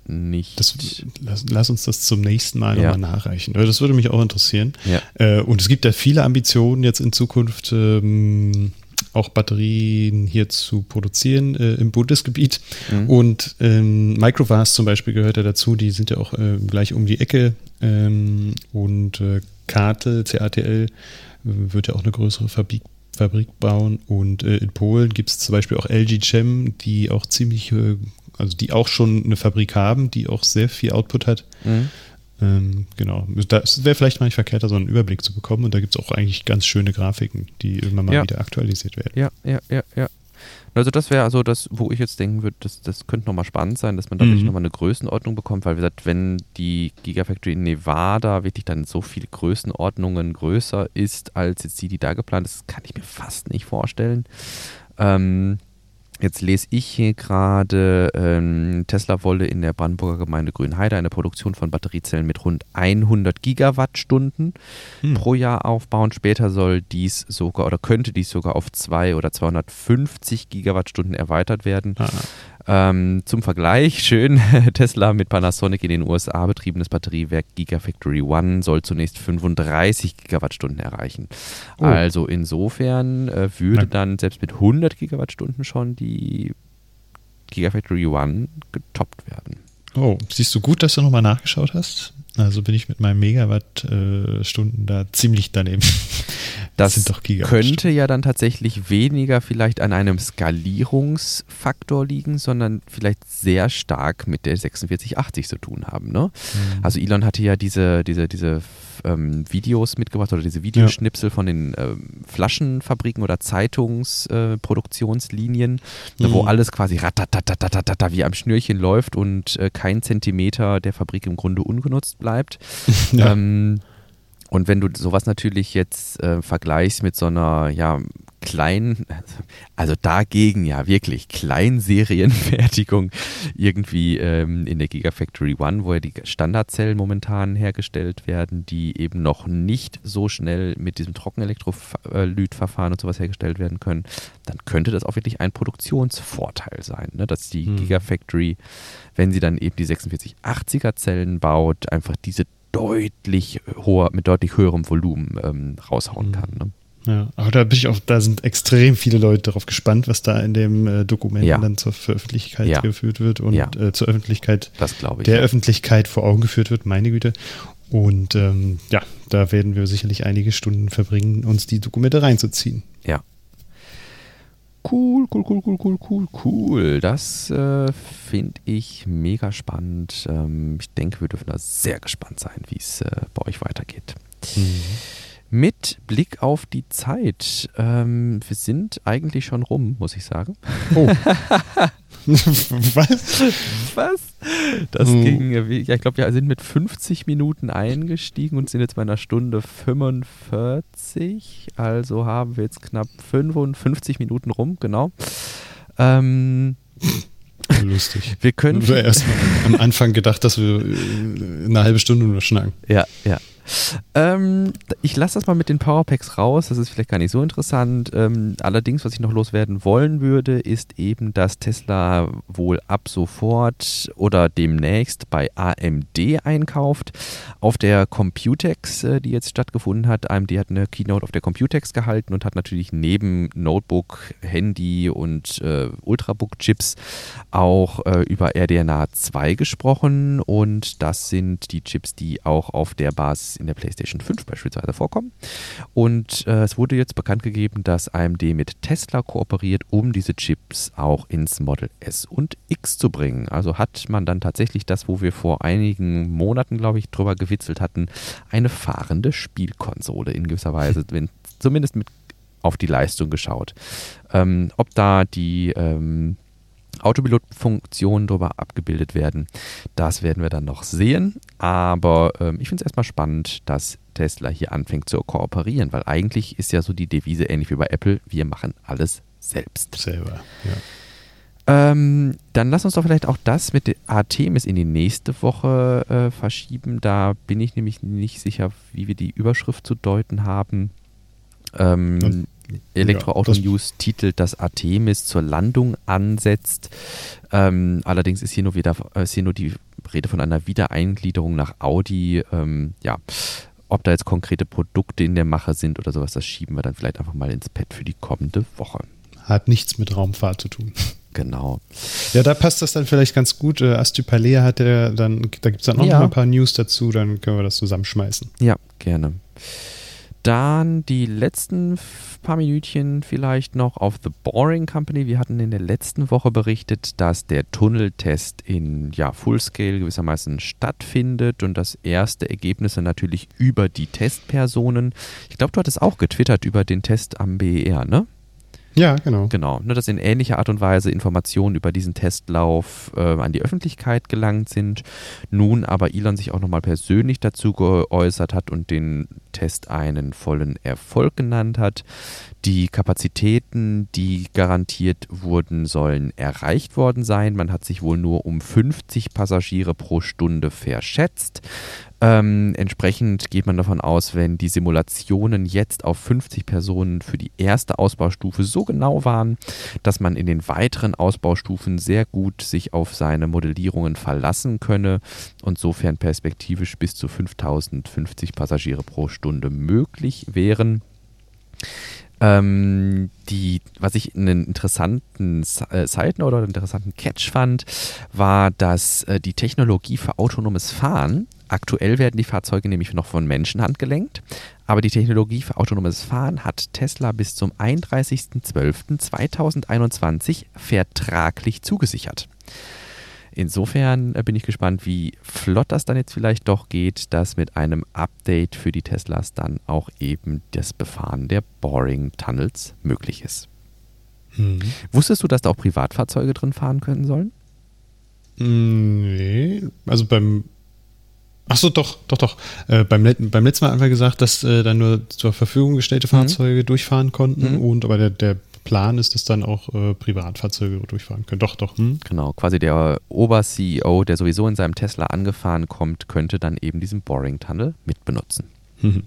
nicht. Das, lass, lass, uns das zum nächsten Mal ja. nochmal nachreichen. Das würde mich auch interessieren. Ja. Äh, und es gibt ja viele Ambitionen jetzt in Zukunft. Ähm, auch Batterien hier zu produzieren äh, im Bundesgebiet. Mhm. Und ähm, Microvast zum Beispiel gehört ja dazu, die sind ja auch äh, gleich um die Ecke. Ähm, und äh, Karte, CATL, wird ja auch eine größere Fabrik Fabrik bauen. Und äh, in Polen gibt es zum Beispiel auch LG Chem, die auch ziemlich äh, also die auch schon eine Fabrik haben, die auch sehr viel Output hat. Mhm. Ähm, genau. Das wäre vielleicht mal nicht verkehrt, da so einen Überblick zu bekommen. Und da gibt es auch eigentlich ganz schöne Grafiken, die irgendwann mal ja. wieder aktualisiert werden. Ja, ja, ja, ja. Also das wäre also das, wo ich jetzt denken würde, das, das könnte nochmal spannend sein, dass man da mhm. wirklich nochmal eine Größenordnung bekommt, weil wie gesagt, wenn die Gigafactory in Nevada wirklich dann so viele Größenordnungen größer ist als jetzt die, die da geplant ist, kann ich mir fast nicht vorstellen. Ähm, Jetzt lese ich hier gerade, ähm, Tesla wolle in der Brandenburger Gemeinde Grünheide eine Produktion von Batteriezellen mit rund 100 Gigawattstunden hm. pro Jahr aufbauen. Später soll dies sogar oder könnte dies sogar auf 2 oder 250 Gigawattstunden erweitert werden. Ah. Ähm, zum Vergleich, schön, Tesla mit Panasonic in den USA betriebenes Batteriewerk Gigafactory One soll zunächst 35 Gigawattstunden erreichen. Oh. Also insofern äh, würde dann selbst mit 100 Gigawattstunden schon die Gigafactory One getoppt werden. Oh, siehst du gut, dass du nochmal nachgeschaut hast? Also bin ich mit meinen Megawattstunden äh, da ziemlich daneben. Das, das könnte ja dann tatsächlich weniger vielleicht an einem Skalierungsfaktor liegen, sondern vielleicht sehr stark mit der 4680 zu tun haben. Ne? Mhm. Also Elon hatte ja diese, diese, diese ähm, Videos mitgebracht oder diese Videoschnipsel ja. von den ähm, Flaschenfabriken oder Zeitungsproduktionslinien, äh, mhm. wo alles quasi ratatatatata wie am Schnürchen läuft und äh, kein Zentimeter der Fabrik im Grunde ungenutzt bleibt. Ja. Ähm, und wenn du sowas natürlich jetzt äh, vergleichst mit so einer, ja, kleinen, also dagegen ja wirklich Kleinserienfertigung irgendwie ähm, in der Gigafactory One, wo ja die Standardzellen momentan hergestellt werden, die eben noch nicht so schnell mit diesem Trockenelektrolytverfahren und sowas hergestellt werden können, dann könnte das auch wirklich ein Produktionsvorteil sein, ne? dass die hm. Gigafactory, wenn sie dann eben die 4680er Zellen baut, einfach diese deutlich hoher, mit deutlich höherem Volumen ähm, raushauen mhm. kann. Ne? Ja, aber da bin ich auch, da sind extrem viele Leute darauf gespannt, was da in dem äh, Dokument ja. dann zur Veröffentlichkeit ja. geführt wird und ja. äh, zur Öffentlichkeit, ich, der Öffentlichkeit vor Augen geführt wird, meine Güte. Und ähm, ja, da werden wir sicherlich einige Stunden verbringen, uns die Dokumente reinzuziehen. Ja, Cool, cool, cool, cool, cool, cool, cool. Das äh, finde ich mega spannend. Ähm, ich denke, wir dürfen da sehr gespannt sein, wie es äh, bei euch weitergeht. Mhm. Mit Blick auf die Zeit. Ähm, wir sind eigentlich schon rum, muss ich sagen. Oh. Was? Was? Das hm. ging, ja, ich glaube, wir sind mit 50 Minuten eingestiegen und sind jetzt bei einer Stunde 45. Also haben wir jetzt knapp 55 Minuten rum, genau. Ähm, Lustig. Wir können. Ich erst am Anfang gedacht, dass wir eine halbe Stunde nur schnacken. Ja, ja. Ähm, ich lasse das mal mit den Powerpacks raus, das ist vielleicht gar nicht so interessant. Ähm, allerdings, was ich noch loswerden wollen würde, ist eben, dass Tesla wohl ab sofort oder demnächst bei AMD einkauft. Auf der Computex, äh, die jetzt stattgefunden hat, AMD hat eine Keynote auf der Computex gehalten und hat natürlich neben Notebook, Handy und äh, Ultrabook-Chips auch äh, über RDNA 2 gesprochen und das sind die Chips, die auch auf der Basis in der PlayStation 5 beispielsweise vorkommen. Und äh, es wurde jetzt bekannt gegeben, dass AMD mit Tesla kooperiert, um diese Chips auch ins Model S und X zu bringen. Also hat man dann tatsächlich das, wo wir vor einigen Monaten, glaube ich, drüber gewitzelt hatten, eine fahrende Spielkonsole in gewisser Weise, wenn, zumindest mit auf die Leistung geschaut. Ähm, ob da die ähm, Autopilot-Funktionen darüber abgebildet werden. Das werden wir dann noch sehen. Aber ähm, ich finde es erstmal spannend, dass Tesla hier anfängt zu kooperieren, weil eigentlich ist ja so die Devise ähnlich wie bei Apple, wir machen alles selbst. Selber, ja. Ähm, dann lass uns doch vielleicht auch das mit Artemis in die nächste Woche äh, verschieben. Da bin ich nämlich nicht sicher, wie wir die Überschrift zu deuten haben. Ähm, Elektroauto-News ja, titelt, dass Artemis zur Landung ansetzt. Ähm, allerdings ist hier nur wieder äh, ist hier nur die Rede von einer Wiedereingliederung nach Audi. Ähm, ja, ob da jetzt konkrete Produkte in der Mache sind oder sowas, das schieben wir dann vielleicht einfach mal ins Pad für die kommende Woche. Hat nichts mit Raumfahrt zu tun. Genau. Ja, da passt das dann vielleicht ganz gut. Äh, Astupalea hat er dann, da gibt es dann auch ja. noch ein paar News dazu, dann können wir das zusammenschmeißen. Ja, gerne. Dann die letzten paar Minütchen vielleicht noch auf The Boring Company. Wir hatten in der letzten Woche berichtet, dass der Tunneltest in ja, Fullscale gewissermaßen stattfindet und das erste Ergebnisse natürlich über die Testpersonen. Ich glaube, du hattest auch getwittert über den Test am BER, ne? Ja, genau. Genau, ne, dass in ähnlicher Art und Weise Informationen über diesen Testlauf äh, an die Öffentlichkeit gelangt sind. Nun aber Elon sich auch nochmal persönlich dazu geäußert hat und den Test einen vollen Erfolg genannt hat. Die Kapazitäten, die garantiert wurden, sollen erreicht worden sein. Man hat sich wohl nur um 50 Passagiere pro Stunde verschätzt. Ähm, entsprechend geht man davon aus, wenn die Simulationen jetzt auf 50 Personen für die erste Ausbaustufe so genau waren, dass man in den weiteren Ausbaustufen sehr gut sich auf seine Modellierungen verlassen könne und sofern perspektivisch bis zu 5050 Passagiere pro Stunde möglich wären. Ähm, die, was ich einen interessanten äh, Side oder einen interessanten Catch fand, war, dass äh, die Technologie für autonomes Fahren, aktuell werden die Fahrzeuge nämlich noch von Menschen handgelenkt, aber die Technologie für autonomes Fahren hat Tesla bis zum 31.12.2021 vertraglich zugesichert. Insofern äh, bin ich gespannt, wie flott das dann jetzt vielleicht doch geht, dass mit einem Update für die Teslas dann auch eben das Befahren der Boring Tunnels möglich ist. Mhm. Wusstest du, dass da auch Privatfahrzeuge drin fahren können sollen? Hm, nee, also beim Achso, doch, doch, doch. Äh, beim, beim letzten Mal haben wir gesagt, dass äh, dann nur zur Verfügung gestellte mhm. Fahrzeuge mhm. durchfahren konnten mhm. und aber der, der Plan ist, dass dann auch äh, Privatfahrzeuge durchfahren können. Doch, doch. Hm? Genau, quasi der Ober-CEO, der sowieso in seinem Tesla angefahren kommt, könnte dann eben diesen Boring-Tunnel mitbenutzen. Mhm.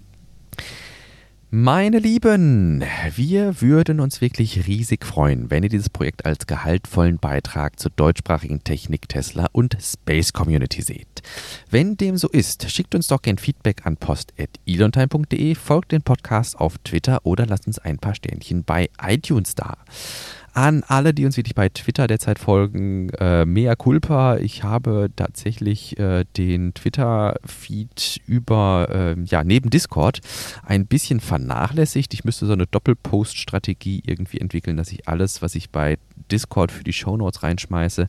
Meine Lieben, wir würden uns wirklich riesig freuen, wenn ihr dieses Projekt als gehaltvollen Beitrag zur deutschsprachigen Technik Tesla und Space Community seht. Wenn dem so ist, schickt uns doch gern Feedback an post.elontime.de, folgt den Podcast auf Twitter oder lasst uns ein paar Sternchen bei iTunes da an alle, die uns wirklich bei Twitter derzeit folgen, äh, mea culpa. Ich habe tatsächlich äh, den Twitter-Feed über, äh, ja, neben Discord ein bisschen vernachlässigt. Ich müsste so eine Doppelpost-Strategie irgendwie entwickeln, dass ich alles, was ich bei Discord für die Shownotes reinschmeiße,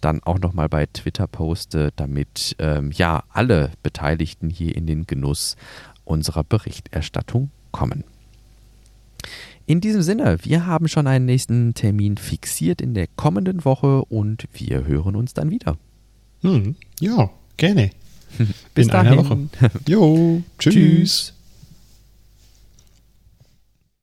dann auch nochmal bei Twitter poste, damit ähm, ja alle Beteiligten hier in den Genuss unserer Berichterstattung kommen. In diesem Sinne, wir haben schon einen nächsten Termin fixiert in der kommenden Woche und wir hören uns dann wieder. Hm, ja, gerne. Bis in dahin. einer Woche. Jo, tschüss. tschüss.